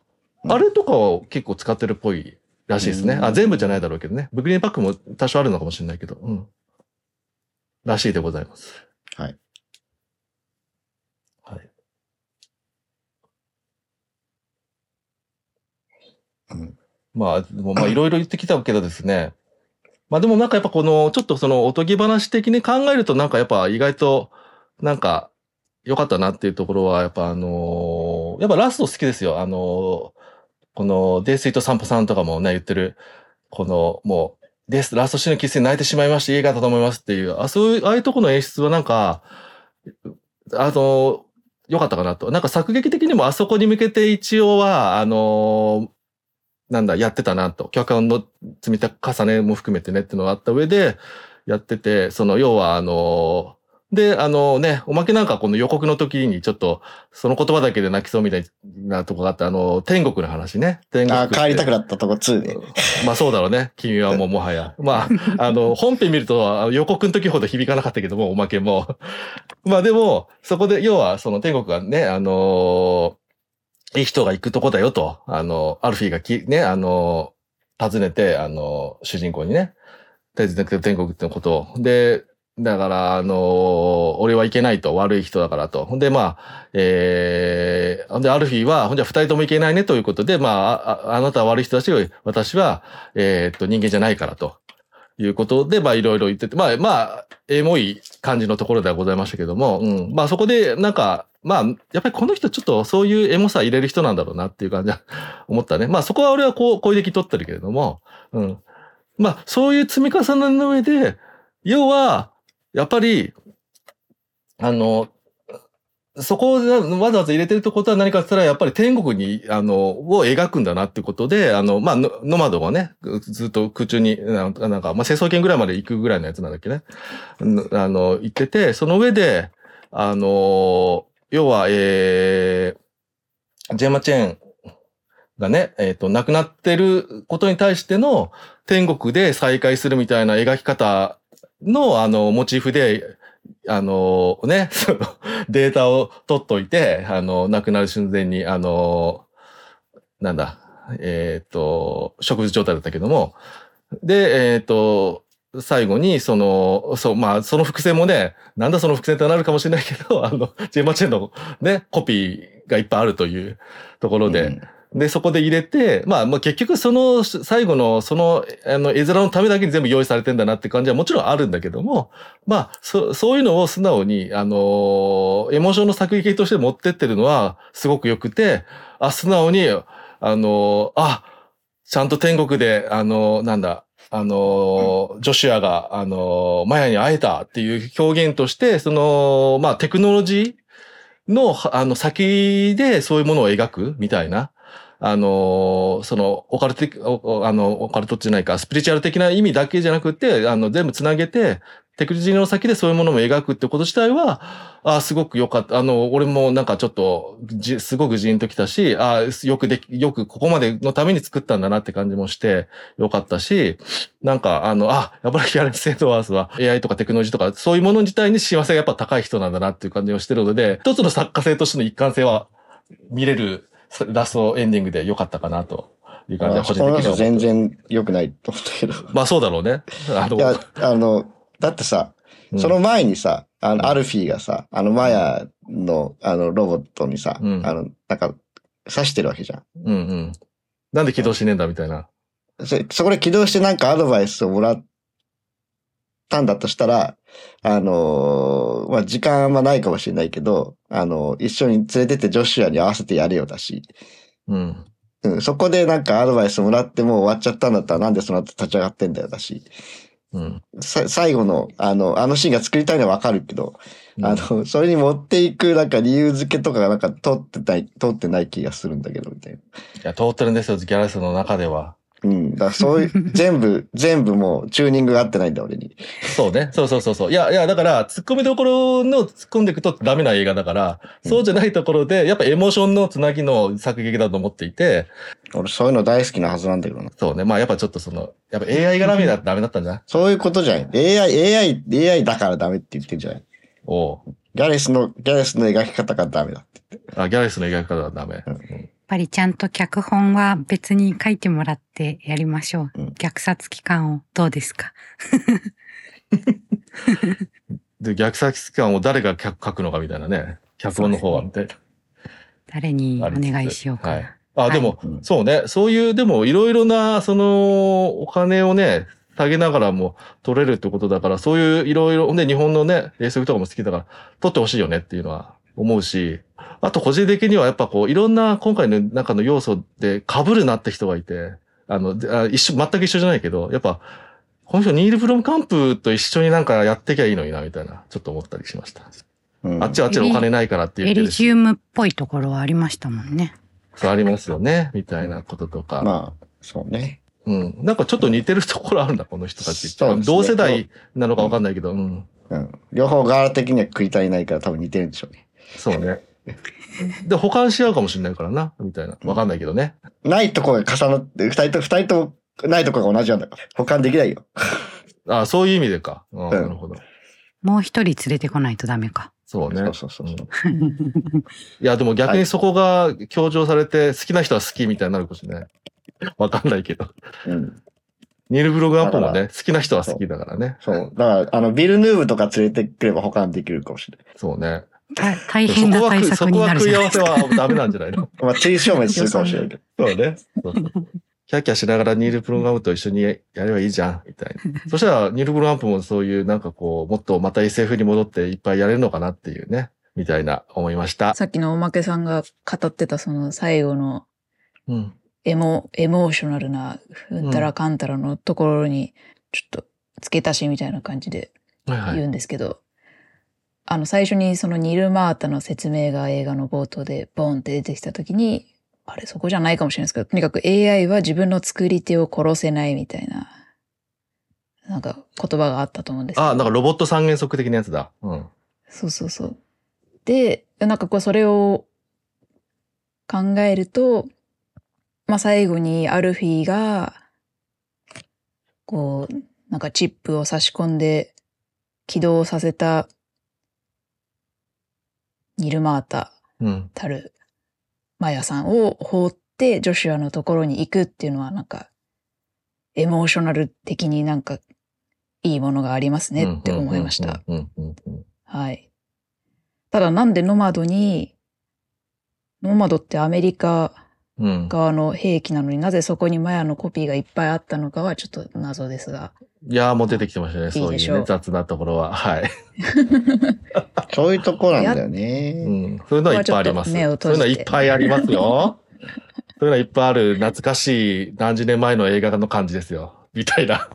うんあれとかを結構使ってるっぽいらしいですね。うんあ、全部じゃないだろうけどね。ブグリーンバックも多少あるのかもしれないけど。うん。らしいでございます。はい。はい。うん。まあ、でもまあいろいろ言ってきたけどですね。まあでもなんかやっぱこの、ちょっとそのおとぎ話的に考えるとなんかやっぱ意外と、なんか良かったなっていうところは、やっぱあのーやっぱラスト好きですよ。あのーこの、デイスイート散歩さんとかもね、言ってる、この、もう、デス、ラストシーンのキスに泣いてしまいまして、いい方と思いますっていう、あ、そういう、ああいうとこの演出はなんか、あの、良かったかなと。なんか作劇的にもあそこに向けて一応は、あのなんだ、やってたなと。脚本の積み重ねも含めてねっていうのがあった上で、やってて、その、要は、あので、あのね、おまけなんかこの予告の時にちょっと、その言葉だけで泣きそうみたいなとこがあって、あの、天国の話ね。天国あ。帰りたくなったとこ2で。まあそうだろうね。君はもうもはや。[LAUGHS] まあ、あの、本編見るとあ予告の時ほど響かなかったけども、おまけも。まあでも、そこで、要は、その天国がね、あのいい人が行くとこだよと、あの、アルフィーがき、ね、あの訪ねて、あの主人公にね、訪ねて天国ってことを。で、だから、あのー俺はいけないと、悪い人だからと。ほんで、まあ、えー、ほんで、アルフィーは、ほんじゃ二人ともいけないねということで、まあ、ああなたは悪い人だし、私は、えーっと、人間じゃないからと。いうことで、まあ、いろいろ言ってて、まあ、まあ、エモい感じのところではございましたけども、うん。まあ、そこで、なんか、まあ、やっぱりこの人ちょっとそういうエモさ入れる人なんだろうなっていう感じは [LAUGHS] 思ったね。まあ、そこは俺はこう、声的取ってるけれども、うん。まあ、そういう積み重ねの上で、要は、やっぱり、あの、そこをわざわざ入れてるってことは何かって言ったら、やっぱり天国に、あの、を描くんだなってことで、あの、まあ、ノマドがね、ずっと空中に、なんか、まあ、成層圏ぐらいまで行くぐらいのやつなんだっけね。あの、行ってて、その上で、あの、要は、えー、ジェマチェーンがね、えっ、と、亡くなってることに対しての天国で再会するみたいな描き方の、あの、モチーフで、あの、ね、[LAUGHS] データを取っといて、あの、亡くなる寸前に、あの、なんだ、えっ、と、植物状態だったけども、で、えっ、と、最後に、その、そう、まあ、その伏線もね、なんだその伏線ってなるかもしれないけど、[LAUGHS] あの、ジェーマチェンのね、コピーがいっぱいあるというところで、うん。で、そこで入れて、まあ、まあ結局その最後のその、あの、絵面のためだけに全部用意されてんだなって感じはもちろんあるんだけども、まあ、そそういうのを素直に、あのエモーションの作劇として持ってってるのはすごく良くて、あ、素直に、あのあ、ちゃんと天国で、あのなんだ、あのジョシュアが、あのマヤに会えたっていう表現として、その、まあ、テクノロジーの、あの、先でそういうものを描くみたいな。あのーその、オカルトあの、オカルトじゃないか、スピリチュアル的な意味だけじゃなくて、あの、全部つなげて、テクジーの先でそういうものも描くってこと自体は、あすごく良かった。あの、俺もなんかちょっと、じ、すごくジーンときたし、あよくでき、よくここまでのために作ったんだなって感じもして、良かったし、なんか、あの、あ、やっぱりギャレン・セイドワースは AI とかテクノロジーとか、そういうもの自体に幸せがやっぱ高い人なんだなっていう感じをしてるので、一つの作家性としての一貫性は見れるラストエンディングで良かったかなという感じはあそこの人個人的には思全然良くないと思ったけど。まあそうだろうね。あの、いや、あの、だってさ、うんその前にさ、あの、アルフィーがさ、あの、マヤの、あの、ロボットにさ、うんあの、なんか、刺してるわけじゃん。うんうん。なんで起動しねえんだみたいな。そそこで起動してなんかアドバイスをもらったんだとしたら、あのーまあ、時間あんまないかもしれないけど、あの一緒に連れてってジョシュアに合わせてやれよだし、うん。うん、そこでなんかアドバイスもらってもう終わっちゃったんだったらなんでその後立ち上がってんだよだし、うん。さ最後の、あの、あのシーンが作りたいのはわかるけど、うんあの、それに持っていくなんか理由付けとかがなんか通ってない、通ってない気がするんだけど、みたいな。いや、通ってるんですよ、ギャラスの中では。うん。だからそういう、[LAUGHS] 全部、全部もうチューニングが合ってないんだ、俺に。そうね。そうそうそうそう。いや、いや、だから、突っ込みどころの突っ込んでいくとダメな映画だから、そうじゃないところで、やっぱエモーションのつなぎの作劇だと思っていて、俺そういうの大好きなはずなんだけどな。そうね。まあやっぱちょっとその、やっぱ AI 絡みだとダメだったんじゃない？そういうことじゃない。AI、AI、AI だからダメって言ってんじゃない。おうギャレスの、ギャレスの描き方がダメだって。あ、ギャレスの描き方はダメ。うんぱりちゃんと脚本は別に書いてもらってやりましょう。うん虐殺期間をどうですか？[LAUGHS] で、逆殺期間を誰が脚書くのかみたいなね。脚本の方は、みたいな。誰にお願いしようかな。はいあ、でも、うんそうね。そういう、でも、いろいろな、その、お金をね、下げながらも取れるってことだから、そういういろいろ、で、日本のね、冷食とかも好きだから、取ってほしいよねっていうのは思うし、あと個人的にはやっぱこう、いろんな今回の中の要素で被るなって人がいて、あの、であ一緒、全く一緒じゃないけど、やっぱ、この人ニール・フロム・カンプと一緒になんかやってきゃいいのにな、みたいな、ちょっと思ったりしました。うんあっちはあっちでお金ないからって言ってるし、エリジウムっぽいところはありましたもんね。そうありますよね、みたいなこととか。まあ、そうね。うん。なんかちょっと似てるところあるんだ、この人たちって。ね同世代なのかわかんないけど、うん。うん。両方柄的には食い足りないから多分似てるんでしょうね。そうね。で、保管し合うかもしれないからな、みたいな。わかんないけどね。ないとこが重なって、二人と、二人ともないとこが同じなんだから。保管できないよ。あそういう意味でか。あんなるほど。もう一人連れてこないとダメか。そうね。そうそうそううんいや、でも逆にそこが強調されて、好きな人は好きみたいになるかもしれない。わかんないけど。うん。ニール・ブログアップもだね、好きな人は好きだからね。そう。だから、あの、ビルヌーブとか連れてくれば保管できるかもしれない。そうね。大大変な対策になるそこじゃないですか。は食い合わせはダメなんじゃないのまあ、追消滅するかもしれないけど。そうね。そうそうキャッキャしながらニール・プログラムと一緒にやればいいじゃん、みたいな。そしたら、ニール・プログラムもそういう、なんかこう、もっとまた SF に戻っていっぱいやれるのかなっていうね、みたいな思いました。さっきのおまけさんが語ってたその最後のうん。エモ、エモーショナルな、うんたらかんたらのところに、ちょっと付け足しみたいな感じで。言うんですけど、あの最初にそのニル・マータの説明が映画の冒頭でボンって出てきた時に、あれそこじゃないかもしれないですけど、とにかく AI は自分の作り手を殺せないみたいな、なんか言葉があったと思うんですけど。あ、なんかロボット三原則的なやつだ。うん。そうそうそう。で、なんかこうそれを考えると、まあ最後にアルフィーが、こう、なんかチップを差し込んで起動させたニルマータうん。たるマヤさんを放ってジョシュアのところに行くっていうのはなんか、エモーショナル的になんかいいものがありますねって思いました。はい。ただなんでノマドに、ノマドってアメリカうん。側の兵器なのになぜそこにマヤのコピーがいっぱいあったのかはちょっと謎ですが。いやーもう出てきてましたね。そういいでしょうね、雑なところは。はい。[LAUGHS] そういうとこなんだようね。ん。そういうのはいっぱいあります。ここはちょっと目をそういうのはいっぱいありますよ。そういうのはいっぱいある懐かしい何十年前の映画の感じですよ。みたいな。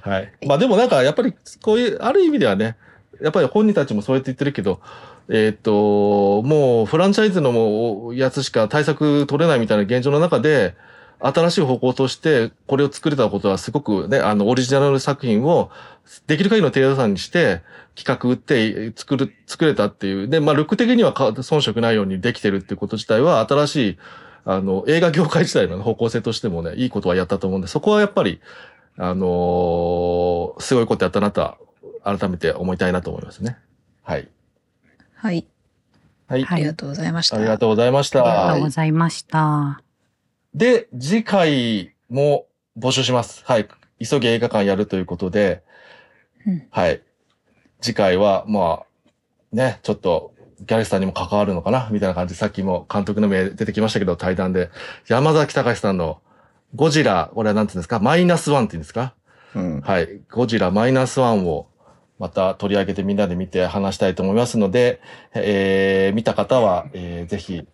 はい。まあでもなんかやっぱりこういう、ある意味ではね、やっぱり本人たちもそうやって言ってるけど、えっ、と、もうフランチャイズのもうやつしか対策取れないみたいな現状の中で、新しい方向としてこれを作れたことはすごくね、あの、オリジナル作品をできる限りの低予算にして企画打って作る、作れたっていう。で、まあ、ルック的にはか遜色ないようにできてるっていうこと自体は新しい、あの、映画業界自体の方向性としてもね、いいことはやったと思うんで、そこはやっぱり、あのーすごいことやったなとは、改めて思いたいなと思いますね。はい。はい。はい。はいありがとうございました。ありがとうございましありがとたう。ございました。で、次回も募集します。はい。急ぎ映画館やるということで、うんはい。次回は、まあ、ね、ちょっと、ギャレスさんにも関わるのかな？みたいな感じで、さっきも監督の名出てきましたけど、対談で、山崎隆さんのゴジラ、これは何て言うんですか？マイナスワンって言うんですか？うん。はい。ゴジラマイナスワンをまた取り上げてみんなで見て話したいと思いますので、えー、見た方は、えー、ぜひ、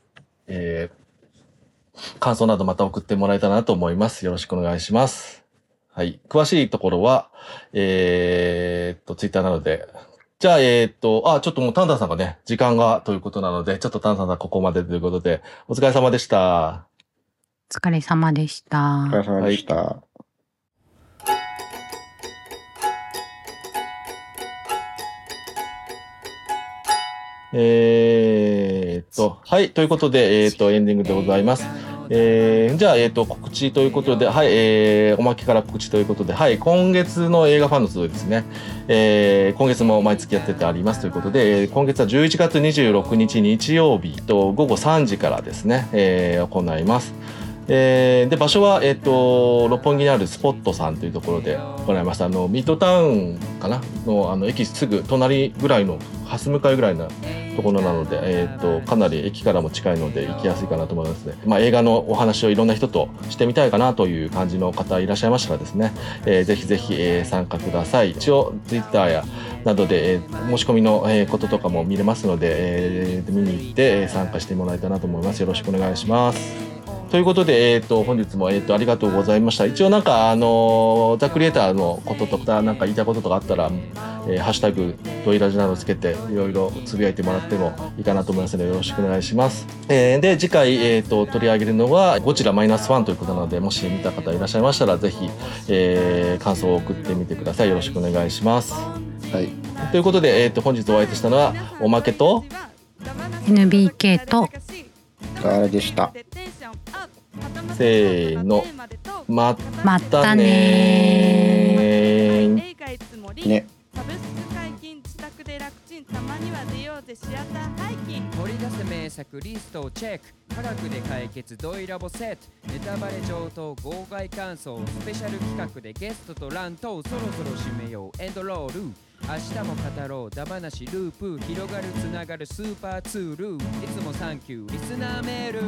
えー、感想などまた送ってもらえたらなと思います。よろしくお願いします。はい。詳しいところは、えーっと、ツイッターなので、じゃあ、えーっと、あ、ちょっともうタンタンさんがね、時間がということなので、ちょっとタンタンさんここまでということで、お疲れ様でした。お疲れ様でした。お疲れ様でした。えーっと、はい。ということで、えーっと、エンディングでございます。えー、じゃあ、えーっと、告知ということで、はい、えー、おまけから告知ということで、はい、今月の映画ファンの集いですね。えー、今月も毎月やっててありますということで、えー今月は11月26日日曜日と午後3時からですね、えー、行います。えーで、場所は、えっ、と、六本木にあるスポットさんというところで行いました。あの、ミッドタウンかな？の、あの、駅すぐ隣ぐらいの、蓮向かいぐらいなところなので、えっ、と、かなり駅からも近いので行きやすいかなと思いますね。まあ、映画のお話をいろんな人としてみたいかなという感じの方いらっしゃいましたらですね、えーぜひぜひ、えー参加ください。一応、Twitter やなどで、えー申し込みの、えこととかも見れますので、えー見に行って、参加してもらえたらなと思います。よろしくお願いします。ということで、えっ、と、本日も、えっ、と、ありがとうございました。一応なんか、あのーザ・クリエイターのこととか、なんか言いたいこととかあったら、えーハッシュタグ、ドイラジなどつけて、いろいろつぶやいてもらってもいいかなと思いますので、よろしくお願いします。えーで、次回、えっ、と、取り上げるのは、ゴジラマイナスワンということなので、もし見た方いらっしゃいましたら、ぜひ、えー感想を送ってみてください。よろしくお願いします。はい。ということで、えっ、と、本日お相手したのは、おまけと、NBK とあれでした。せーの、ままたねねー。ね。サブスク解禁自宅で楽ちんたままには出ようぜシアター。ハイキング掘り出せ名作リストをチェック。科学で解決ドイラボセットネタバレ上等号外感想スペシャル企画でゲストとランとそろそろ締めよう。エンドロール。明日も語ろう。ダバなしループ広がるつながるスーパーツール。いつもサンキューリスナーメール